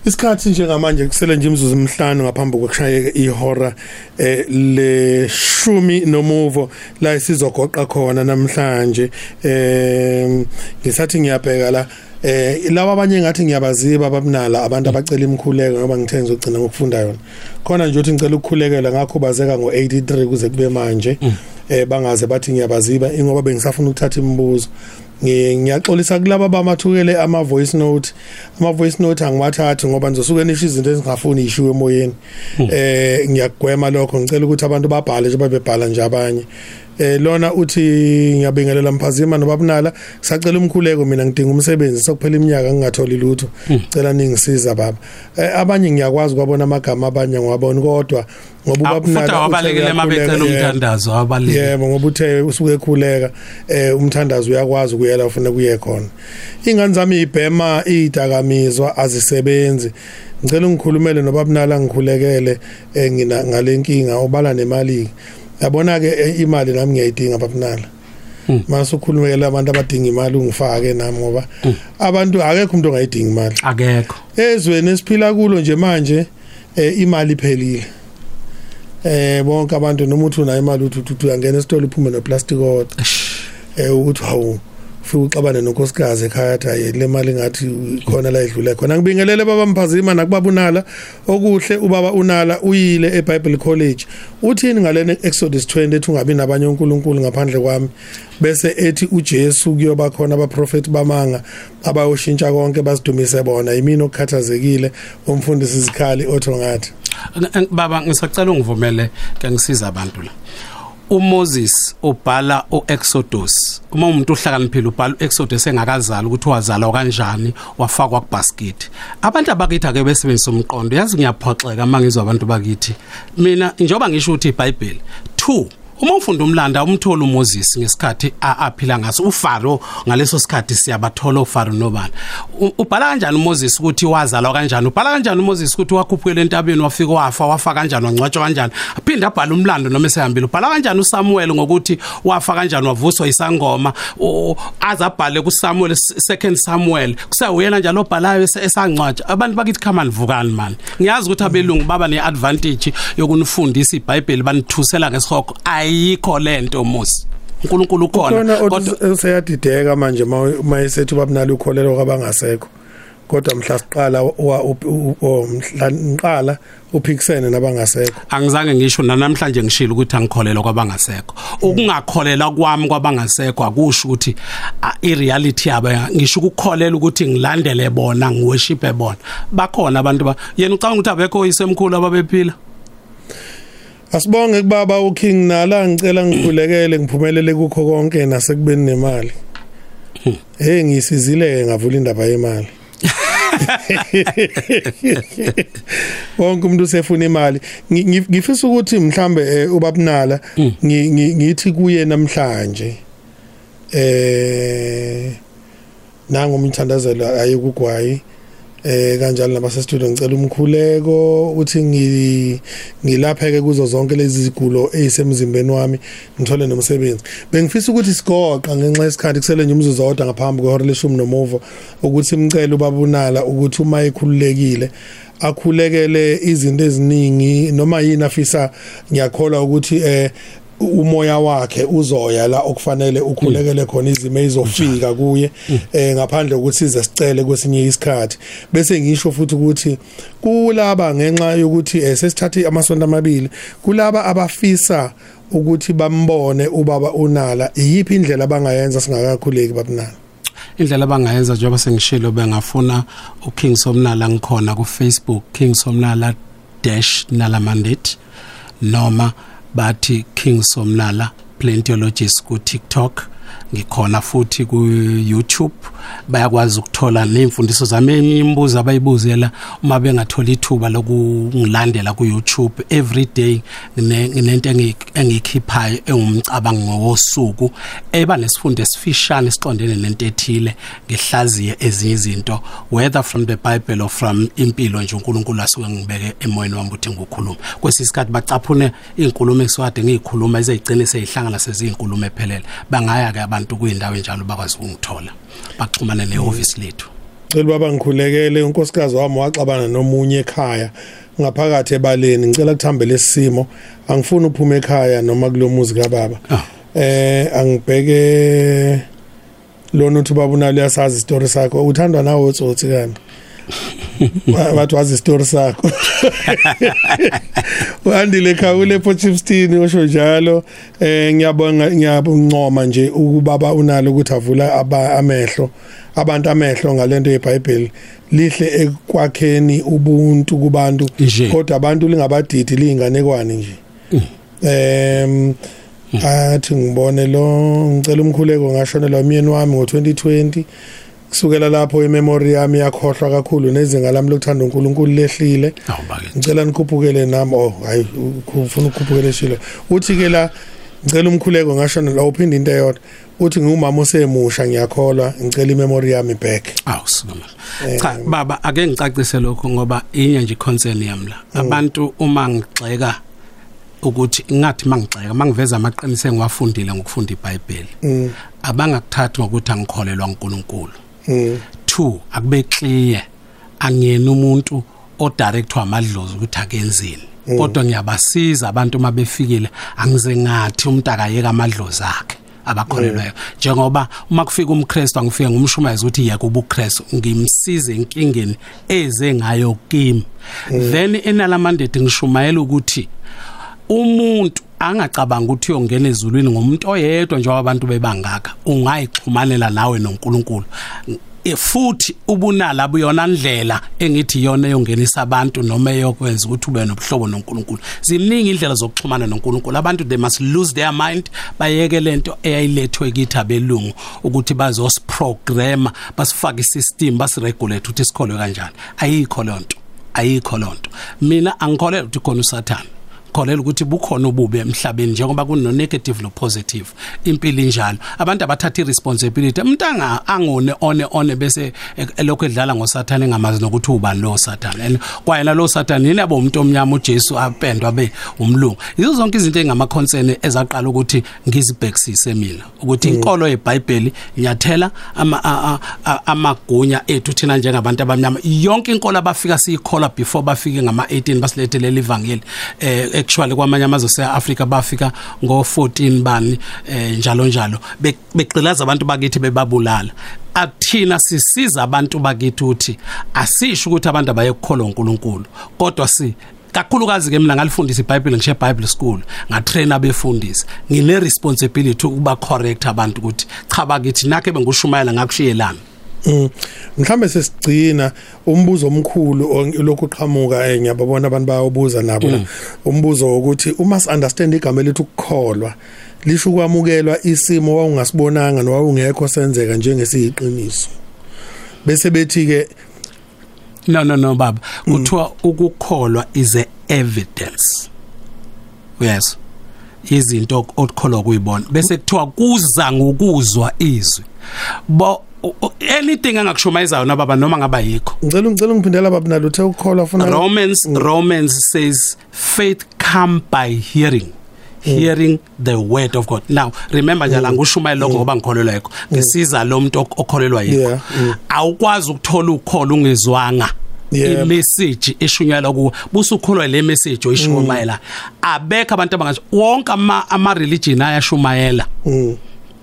isikhathi njengamanje kusele nje imizuzu emihlanu ngaphambi kokushayeka ihora eh leshumi nomuvo la sizogoqa khona namhlanje. Eh ngisathi ngiyabheka la. Eh laba abanye ngathi ngiyabaziba babunala abantu abacela imkhuleko ngoba ngithe ngizogcina ngokufunda yona. Khona nje uthi ngicela ukukhulekela ngakhubazeka ngo83 kuze kube manje. Eh bangaze bathi ngiyabaziba ingoba bengisafuna ukuthatha imibuzo. Ngi- ngiyaxolisa kulabo abamathukele ama voice note. Ama voice note angiwathathi ngoba nizosuke nisho izinto ezingafuni ishiwe emoyeni. Eh ngiyagwema lokho ngicela ukuthi abantu babhale nje babebhala nje abanye. Eh lona uthi ngiyabingelela mphazima nobabunala sacela umkhuleko mina ngidinga umsebenzi sokuphela iminyaka ngingatholi lutho cela ningisiza baba. Eh, abanye ngiyakwazi kwabona amagama abanye ngwabona kodwa ngoba Ah, futhi awabalekele mabecela umthandazo awabalekele. Yebo ngoba uthe usuke ekhuleka eh umthandazo uyakwazi ukuyela ufuna kuye khona. Ingane zami ibhema idakamizwa azisebenzi. Ngicela ungikhulumele nobabunala ngikhulekele eh, ngina ngalenkinga obala nemali yabona ke imali nami ngiyayidinga babunala mase ukhulumela abantu abadinga imali ungifake nami ngoba abantu akekho umuntu ongayidingi imali. Akekho. Ezweni esiphila kulo nje manje eh, imali iphelile. Eh bonke abantu noma uthi unayo imali uthi uthi uyangena esitolo uphume neplastic order eh ukuthi hawu ufike uxabane nonkosikazi ekhaya athi hayi le mali ngathi khona la idlule khona. Ngibingelele baba mphazima nakubabunala. Okuhle ubaba unala uyile eBible College. Uthini ngalena Exodus 20 ethi ungabi nabanye uNkulunkulu ngaphandle kwami? Bese ethi uJesu kuyoba khona abaprofeti bamanga abayoshintsha konke basidumise bona. Yimini okukhathazekile umfundisi izikhali otho ngathi. Ng- ng- baba ngisacela ungivumele ke ngisiza abantu la. uMoses ubhala uExodus. Uma umuntu uhlakaniphile ubhala uExodus engakazali ukuthi wazalwa kanjani wafakwa kubasket. Abantu abakithi ake besebenzisa umqondo yazi ngiyaphoxeka mangizwa abantu bakithi. Mina njengoba ngisho ukuthi iBhayibheli 2 uma ufunda umlando umthola uMoses ngesikhathi a- aphila ngaso uFaro ngaleso sikhathi siyabathola uFaro nobani U- ubhala kanjani uMoses ukuthi wazalwa kanjani? Ubhala kanjani uMoses ukuthi wakhuphukela entabeni wafika wafa wafa kanjani wangcwatshwa kanjani? Aphinde abhala umlando noma esehambile ubhala kanjani uSamuel ngokuthi wafa kanjani wavuswa isangoma? U- aze abhale kuSamuel s- second Samuel kusawuyena njalo obhalayo ese- esangcwatsha abantu bakithi come on vukani man ngiyazi ukuthi abelungu baba neadvantage yokunifundisa iBhayibheli banithusela ngesihoko ayikho lento musi uNkulunkulu khona ukhona kodwa othi useyadideka manje uma esethi babunala ukholelwa kwabangasekho kodwa mhla siqala wa- u- u- u- mhla nqala uphikisene nabangasekho angizange ngisho namhlanje ngishilo ukuthi angikholelwa kwabangasekho ukungakholela kwami kwabangasekho akusho ukuthi ah, ireality yabo ya- ngisho ukukholela ukuthi ngilandele bona ngiworship bona. Bakhona abantu ba yena ucanga ukuthi abekho isemkhulu ababephila? Asibonge kubaba uking nala ngicela ngikhulekele ngiphumelele kukho konke nasekubeni nemali. Hey ngisizile ngavula indaba yemali. Wonke umuntu usefuna imali. Ngi- ngi- ngifisa ukuthi mhlambe eh, ubabunala ngi- ngithi kuye namhlanje eh nangu umthandazelo ayikugwayi eh kanjalo nabase studio ngicela umkhuleko uthi ngi ngilapheke kuzo zonke lezi zigulo ezisemzimbeni wami ngithole nomsebenzi. Bengifisa ukuthi sigoqa ngenxa yesikhathi kusele nje umzuzu owodwa ngaphambi kwehora leshumi nomuvo ukuthi imcela ubabunala ukuthi uma ekhululekile akhulekele izinto eziningi noma yini afisa ngiyakholwa ukuthi eh umoya wakhe uzoya la okufanele ukhulekele khona izimo ezofika kuye eh ngaphandle kokuthi size sicele kwesinye isikhathi. Bese ngisho futhi ukuthi kulaba ngenxa yokuthi eh, sesithathe amasonto amabili kulaba abafisa ukuthi bambone ubaba unala iyiphi indlela abangayenza singakakhuleki babunala? Indlela abangayenza njengoba sengishilo bengafuna uKing Somnala ngikhona ku Facebook King Somnala dash Nala Mandate noma bathi King Somnala Plantologist ku TikTok. Ngikhona futhi ku YouTube bayakwazi ukuthola nemfundiso zami eminye imibuzo abayibuzela uma bengathola ithuba lokungilandela ku YouTube every day. Ngine- nginento engi- engikhiphayo engumcabango wosuku eba nesifundo esifishane siqondene nento ethile ngihlaziye ezinye izinto whether from the bible or from impilo nje uNkulunkulu asuke ngibeke emoyeni wami ukuthi ngikhuluma kwesisikhathi bacaphune izinkulumo esiwade ngizikhuluma ezeyigcine seyihlangana seziyinkulumo ephelele. Bangaya ke abantu kuyindawo enjalo bakwazi ukungithola baxhumane neoffice lethu. Cela baba ngikhulekele unkosikazi wami waxabana nomunye ekhaya. Ngaphakathi ebaleni ngicela kuthambele lesimo angifuni uphume ekhaya noma kulomuzi kababa. Ah. eh angibheke lona uthi baba unalo uyasazi isitori sakho. Uthandwa nawe utsotsi kanti bathi wazi isitori sakho. Uhandile khawule ePortshepstone usho njalo. Eh ngiyabonga ngiyabuncoma nje ukubaba unalo ukuthi avula amehlo abantu amehlo ngalento yeBhayibheli. Lihle ekwakheni ubuntu kubantu kodwa abantu lingabadidi liyinganekwane nje. Em athi ngibone lo ngicela umkhuleko ngashonelwa umyeni wami ngo2020 kusukela lapho imemory yami yakhohlwa kakhulu nezinga lami lokuthanda uNkulunkulu lehlile. Awubake ngicela nikhuphukele nami. Oh hayi ufuna ukukhuphukela shilo uthi ke la ngicela umkhuleko ngashonelwa uphinde into eyodwa. Uthi ngumama osemusha ngiyakholwa. Ngicela imemory yami back. Awusikama cha baba ake ngicacise lokho ngoba inye nje concern yami la. Abantu uma ngixeka ukuthi ngathi mangixeka mangiveza amaqiniso engiwafundile ngokufunda iBhayibheli abangakuthathi ngokuthi angikholelwa uNkulunkulu 2 akube clear. Angiyena umuntu odirectwa amadlozi ukuthi akenzini kodwa ngiyabasiza abantu mabefikile angize ngathi umuntu akayeka amadlozi akhe abakholelwayo. Njengoba uma kufika umKristu angifike ngumshumayezi ukuthi yeke ubuKristu ngimsize enkingeni eze ngayo kimi. Then enalamandate ngishumayela ukuthi umuntu angacabanga ukuthi uyongena ezulwini ngomuntu oyedwa njengoba abantu bebangaka ungayixhumanela nawe noNkulunkulu. E, futhi ubunala buyona ndlela engithi iyona eyongenisa abantu noma eyokwenza ukuthi ube nobuhlobo noNkulunkulu. Ziningi indlela zokuxhumana noNkulunkulu. Abantu they must lose their mind bayeke lento eyayilethwe kithi abelungu ukuthi bazosiprograma basifake isystem basiregulate ukuthi sikholwe kanjani. Ayikho lonto ayikho lonto mina angikholelwa ukuthi khona usathana kholela ukuthi bukhona ububi emhlabeni njengoba kuno negative no positive impilo injalo. Abantu abathatha iresponsibility. Umuntu anga angone one one bese e- elokhu edlala ngosathane engamazi nokuthi ubani lo sathane. And kwayena lo sathane yini yabo umuntu omnyama uJesu apendwa be umlungu. Yizo zonke izinto engama concern ezaqala ukuthi ngizibhekisise mina ukuthi inkolo yeBhayibheli nyathela ama a- a- a- amagunya ethu thina njengabantu abamnyama. Yonke inkolo abafika siyikhola before bafike ngama 18 basilethele ivangeli eh actually kwamanye amazwe seAfrica bafika ngo14 bani eh njalo njalo. Be- begqilaza abantu bakithi bebabulala. Athina sisiza abantu bakithi uthi asisho ukuthi abantu abayekukholwa uNkulunkulu. Kodwa si kakhulukazi ke mina ngalifundisa iBhayibheli ngishe Bible school ngatrain abefundisi ngine responsibility ukuba correct abantu ukuthi cha bakithi nakhe bengushumayela ngakushiyelana Mm. Mhlambe sesigcina umbuzo omkhulu lokhu qhamuka eh ngiyababona abantu bayawubuza nabo la. Umbuzo wokuthi uma si understand igama lethu ukukholwa lisho ukwamukelwa isimo wawungasibonanga nowawungekho senzeka njengesiyiqiniso bese bethi ke no no no baba. Kuthiwa ukukholwa is a evidence. Yes. Izinto okukholwa kuyibona. Bese kuthiwa kuza ngokuzwa izwi. Bo anything angakushumayizayo nababa noma ngaba yikho. Ngicela ngicela ungiphindela baba nalo uthe ukukholwa funa Romans Romans says faith come by hearing hearing the word of God. Now remember njalo angushumayela lokho ngoba ngikholelwa yikho. Ngisiza lo muntu ok- okholelwa yikho. Yeah, mm. awukwazi ukuthola ukholo ungezwanga. Yeah. imessage eshunyayelwa kuwe busukholwa le message oyishumayela. Abekho abantu abangathi wonke ama ama religion ayashumayela. Mm.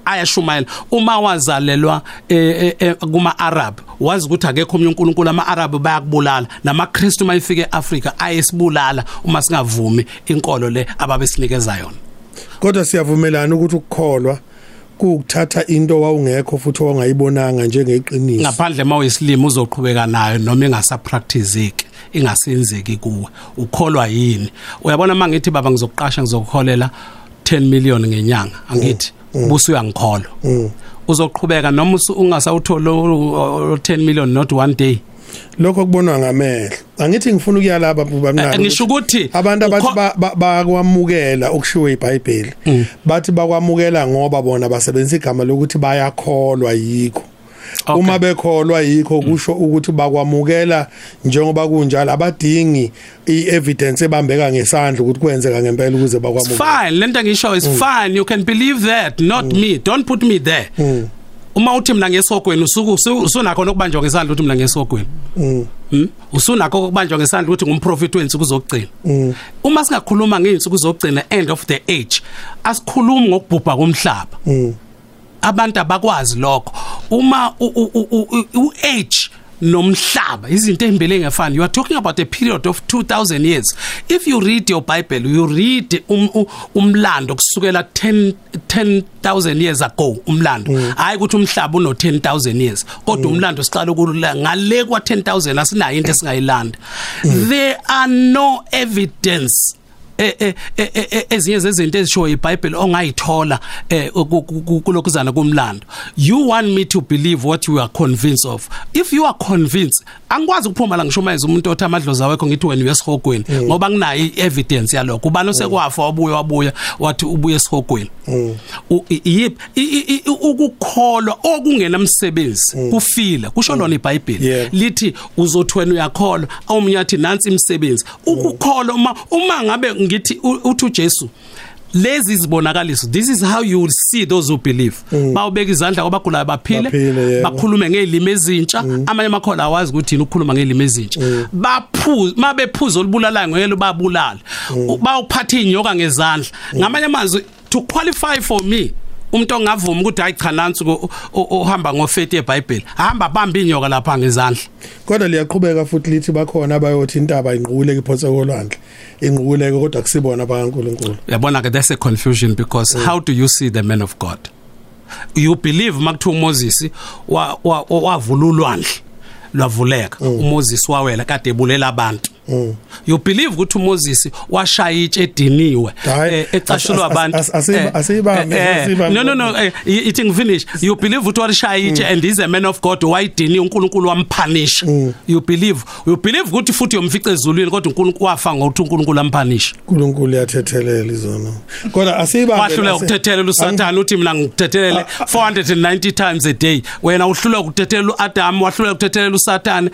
Ayashumayela. Uma wazalelwa eh, eh, eh, kuma Arab wazi ukuthi akekho omnye uNkulunkulu ama Arab bayakubulala namaKristu mayifike eAfrica ayesibulala uma singavumi inkolo le ababesinikeza yona. Kodwa siyavumelana ukuthi ukukholwa kukuthatha into wawungekho futhi ongayibonanga njengeqiniso. Ngaphandle mawesilimo uzoqhubeka nayo noma ingasapracticeki ingasenzeki kuwe ukholwa yini? Uyabona mangithi baba ngizokuqasha ngizokukholela 10 million ngenyanga. Angithi busu uyangikholwa. Uzoqhubeka noma usu- ungasawuthola u- u- 10 million not one day? Lokho kubonwa ngamehlo. Angithi ngifuna ukuya lapha bubamncane Eh, ngisho ukuthi abantu abathi ukho- ba- ba- bakwamukela okushiwo iBhayibheli bathi bakwamukela ngoba bona basebenzisa igama lokuthi bayakholwa yikho. Okay. Uma bekholwa yikho kusho ukuthi bakwamukela njengoba kunjalo abadingi ievidence ebambeka ngesandla ukuthi kwenzeka ngempela ukuze bakwamukela fine lento ngisho is fine you can believe that not me don't put me there. Uma uthi mina ngesogweni usuku usu- usunakho nokubanjwa ngesandla uthi mina ngesogweni. Mm. usunakho ukubanjwa ngesandla ukuthi ngumprofit wensuku zokugcina. Uma singakhuluma ngeinsuku zokugcina end of the age asikhulumi ngokubhubha komhlaba. Abantu abakwazi lokho. Uma u-age nomhlaba izinto ezimbele ngefani you are talking about a period of 2000 years. If you read your bible you read um, umlando kusukela 10 10000 years ago umlando. Hayi ukuthi umhlaba uno 10000 years kodwa umlando siqala ukulula ngale kwa 10000 asinayo into esingayilanda. There are no evidence E, e, e, ezinye zezinto ezisho iBhayibheli ongayithola kulokuzana kumlando. You want me to believe what you are convinced of. If you are convinced angikwazi ukuphuma la ngisho manje umuntu othi amadlozi awekho ngithi wena uyesihogweni Mm. ngoba kunayo evidence yalokho. Ubani osekwafa wabuya wabuya wathi ubuye esihogweni Mm. yiphi ukukholwa okungenamsebenzi kufile. Kusho lona iBhayibheli. Mm. Yeah. lithi uzothi wena uyakholwa awumunye athi nansi imisebenzi ukukholwa uma uma ngabe ngithi u- uthi uJesu lezi zibonakaliso this is how you will see those who believe. Bawubeka izandla kwabagulayo baphile Baphile, yebo. bakhulume ngelimi ezintsha amanye amakhola awazi ukuthi yini ukukhuluma ngelimi ezintsha. Baphuza mabephuza olubulalayo ngeke babulala bawuphatha inyoka ngezandla. Ngamanye amazwi to qualify for me umuntu ongavuma ukuthi hayi cha nansi ko- o- ohamba ngofeti eBhayibheli ahamba bamba inyoka lapha ngezandla. Kodwa liyaqhubeka futhi lithi bakhona abayothi intaba inquleke iphothe kolwandle inquleke kodwa kusibona bakaNkuluNkulu yabona ke that's a confusion because how do you see the man of god? You believe makuthiwa uMoses wa wa- wavula ulwandle lwavuleka. uMoses wawela kade ebulela abantu. You believe ukuthi uMoses washaya itshe ediniwe Hhayi, eh, ecashulwa as- as- abantu? as- asiba- Eh, asiyibambe, eh, eh, asiyibambe. no no no eh, ithi ngifinish. You believe ukuthi washaya itshe and he's a man of god wayidini uNkulunkulu wamphanisha? You believe you believe ukuthi futhi yomfice ezulwini kodwa uNkulunkulu wafa ngokuthi uNkulunkulu amphanisha? uNkulunkulu yathethelela izono. Kodwa asiyibambe wahluleka asi- ukuthethelela usathane uthi mina ngikuthethelele 490 times a day. Wena uhluleka ukuthethelela uAdam wahluleka ukuthethelela usathane.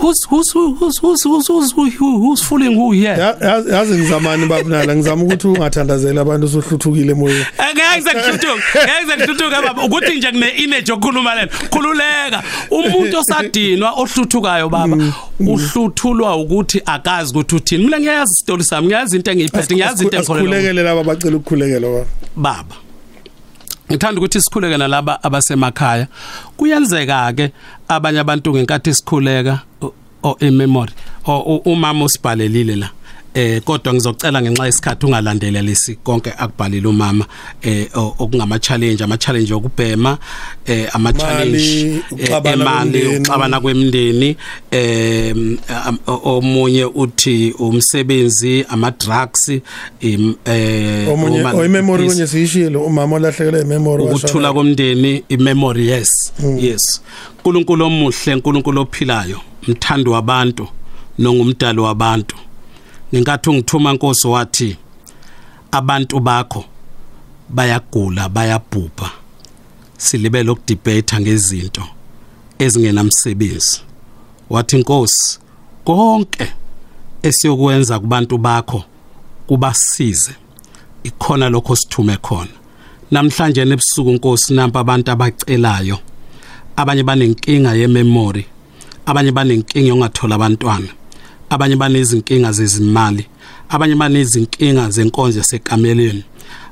Who's who's who's who's who's who's who- who's fooling who here? Ya- yazi yazi ngizamani babunala ngizama ukuthi ungathandazeli abantu usuhluthukile emoyeni. Ngeke ngikuthuthuke ngeke ngikuthuthuke baba. Ukuthi nje kune energy okukhuluma lena. Khululeka. Umuntu osadinwa ohluthukayo baba uhluthulwa ukuthi akazi ukuthi uthini. Mina ngiyazi isitori sami ngiyazi into engiyiphethe ngiyazi into engikholelwa kuyo. asikhulekele laba bacela ukukhulekelwa baba. Baba. Ngithanda ukuthi sikhuleke nalaba abasemakhaya. Kuyenzeka ke abanye abantu ngenkathi sikhuleka o- o ememory umama usibhalelile la. Eh kodwa ngizocela ngenxa yesikhathi ungalandelelisi konke akubhalile umama eh okungama challenge ama challenge okubhema eh ama challenge emali kwemindeni. ukuxabana kwemindeni eh omunye uthi umsebenzi ama drugs eh omunye oyimemory konye siyishilo umama olahlekelwe imemory ukuthula komndeni imemory yes. Yes. uNkulunkulu omuhle uNkulunkulu ophilayo mthando wabantu nongumdali wabantu. Ngenkathi ungithuma Nkosi wathi abantu bakho bayagula bayabhubha. Silibele ukudebate ngezinto ezingenamsebenzi. Wathi Nkosi konke esiyokwenza kubantu bakho kubasize. Ikhona lokho sithume khona. Namhlanje nebusuku Nkosi nampa abantu abacelayo. Abanye banenkinga yememory abanye banenkinga yongathola abantwana. Abanye banezinkinga zezimali abanye banezinkinga zenkonzo yasekameleni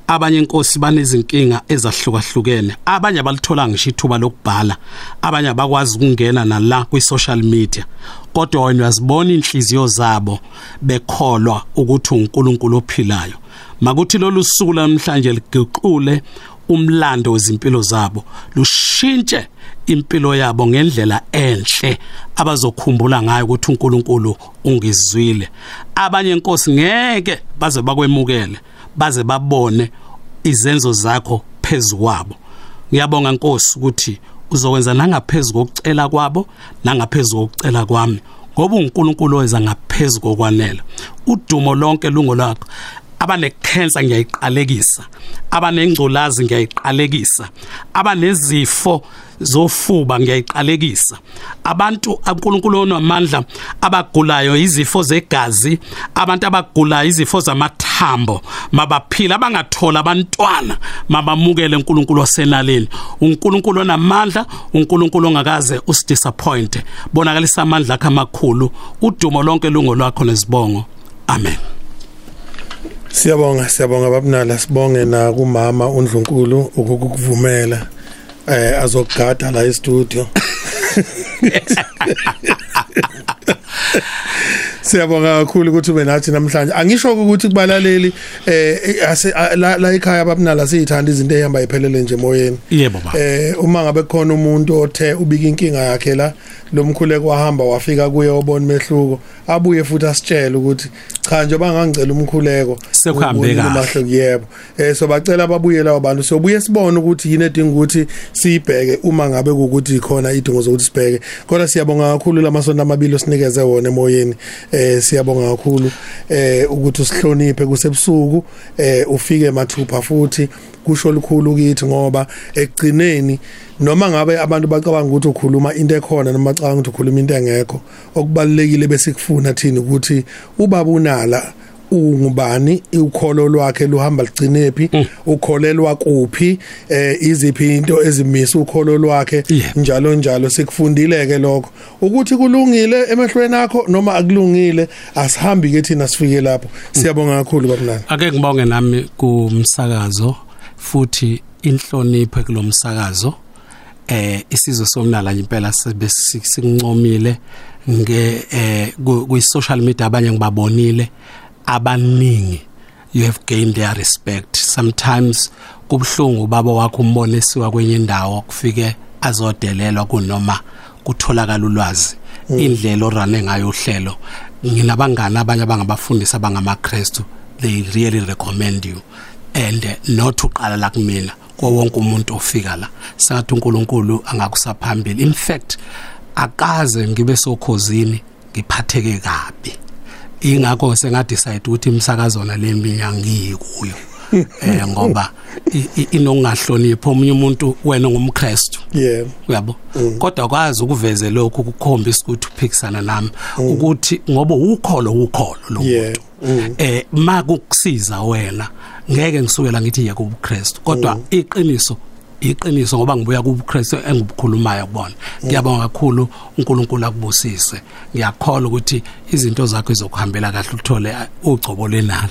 abanye inkosi banezinkinga ezahlukahlukene abanye abalithola ngisho ithuba lokubhala abanye abakwazi ukungena nala kwi-social media. Kodwa wena uyazibona inhliziyo zabo bekholwa ukuthi uNkulunkulu ophilayo. Makuthi lolu suku namhlanje liguqule umlando wezimpilo zabo lushintshe impilo yabo ngendlela enhle abazokhumbula ngayo ukuthi uNkulunkulu ungizwile. Abanye inkosi ngeke baze bakwemukele baze babone izenzo zakho phezukwabo ngiyabonga Nkosi ukuthi uzokwenza nangaphezulu kokucela kwabo nangaphezulu kokucela kwami. Ngoba uNkulunkulu owenza ngaphezulu kokwanela udumo lonke lungo lakho abanekhensa ngiyayiqalekisa. Abanengculazi ngiyayiqalekisa. Abanezifo zofuba ngiyayiqalekisa. Abantu uNkulunkulu onamandla abagulayo izifo zegazi abantu abagulayo izifo zamathambo mabaphila abangathola abantwana mabamukele uNkulunkulu osenaleni uNkulunkulu onamandla uNkulunkulu ongakaze usidisappoint bonakalisa amandla akhe amakhulu. Udumo lonke lungo lwakho nesibongo. Amen. Siyabonga siyabonga babunala sibonge na kumama uNdlunkulu ukukuvumela. Eh azogada la e-studio Siyabonga kakhulu ukuthi ube nathi namhlanje. Angisho ukuthi kubalaleli eh la ekhaya babunala siyithanda izinto ehamba iphelele nje emoyeni. Yebo baba. Eh uma ngabe khona umuntu othe ubika inkinga yakhe la lomkhuleko wahamba wafika kuye obona mehluko abuye futhi asitshele ukuthi cha nje bangangicela umkhuleko Sekuhambe kahle. yebo. Eh so bacela ababuye lawo bantu. So buye sibone ukuthi yini edinga ukuthi siyibheke uma ngabe ukuthi khona idingo zokuthi sibheke. Kodwa siyabonga kakhulu lamasonto amabili osinikeze wona emoyeni. Eh siyabonga kakhulu eh ukuthi usihloniphe kusebusuku eh ufike mathupha futhi. Kusho likhulu kithi ngoba ekugcineni noma ngabe abantu bacabanga ukuthi ukhuluma into ekhona noma bacabanga ukuthi ukhuluma into engekho okubalekile bese kufuna thina ukuthi ubaba unala ungubani ukholo lwakhe luhamba ligcinephi ukholelwa kuphi eh iziphi into ezimisa ukholo lwakhe njalo njalo. Sikufundile ke lokho. Ukuthi kulungile emehlweni akho noma akulungile asihambi ke thina sifike lapho. Siyabonga kakhulu babunani ake ngibonge nami kumsakazo futhi inhlonipho kulomsakazo eh isizwe somnala nje impela sibe sikuncomile nge eh ku social media abanye ngibabonile abaningi. You have gained their respect. Sometimes kubhlungu baba wakho umbone siwa kwenye indawo kufike azodelelwa kunoma kutholakala ulwazi. Indlela orane ngayo uhlelo. Nginabangani abanye abangabafundisi abangamaKristu they really recommend you. And not uqala la kumina kwa wonke umuntu ofika la. Sengathi uNkulunkulu angakusaphambili in fact akaze ngibe sokhozini ngiphatheke kabi. Ingakho sengadecide ukuthi imsakazo na leminya ngiyikuyo eh ngoba i- i- inokungahloniphi omunye umuntu wena ngumKristu yeah. Uyabo? Kodwa kwazi ukuveze lokho ukukhombisa ukuthi uphikisana nami. Ukuthi ngoba ukholo ukholo lo muntu. Eh makukusiza wena ngeke ngisukela ngithi yeke ubuKristu kodwa iqiniso iqiniso ngoba ngibuya kubuKristu engibukhulumayo kubona. Ngiyabonga kakhulu uNkulunkulu akubusise. Ngiyakholwa ukuthi izinto zakho izokuhambela kahle uthole ugcobo lenala.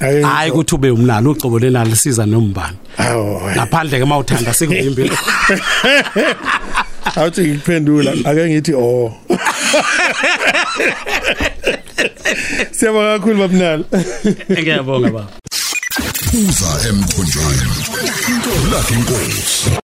Hayi. Hayi ukuthi ube umnalo ugcobo lenala siza nombani. Awu ngaphandle ke mawuthanda sikuvimbi awuthi ngikuphendula ake ngithi oh. Siyabonga kakhulu babunala ngiyabonga baba. Uza emthonjeni. Lakhe inkosi.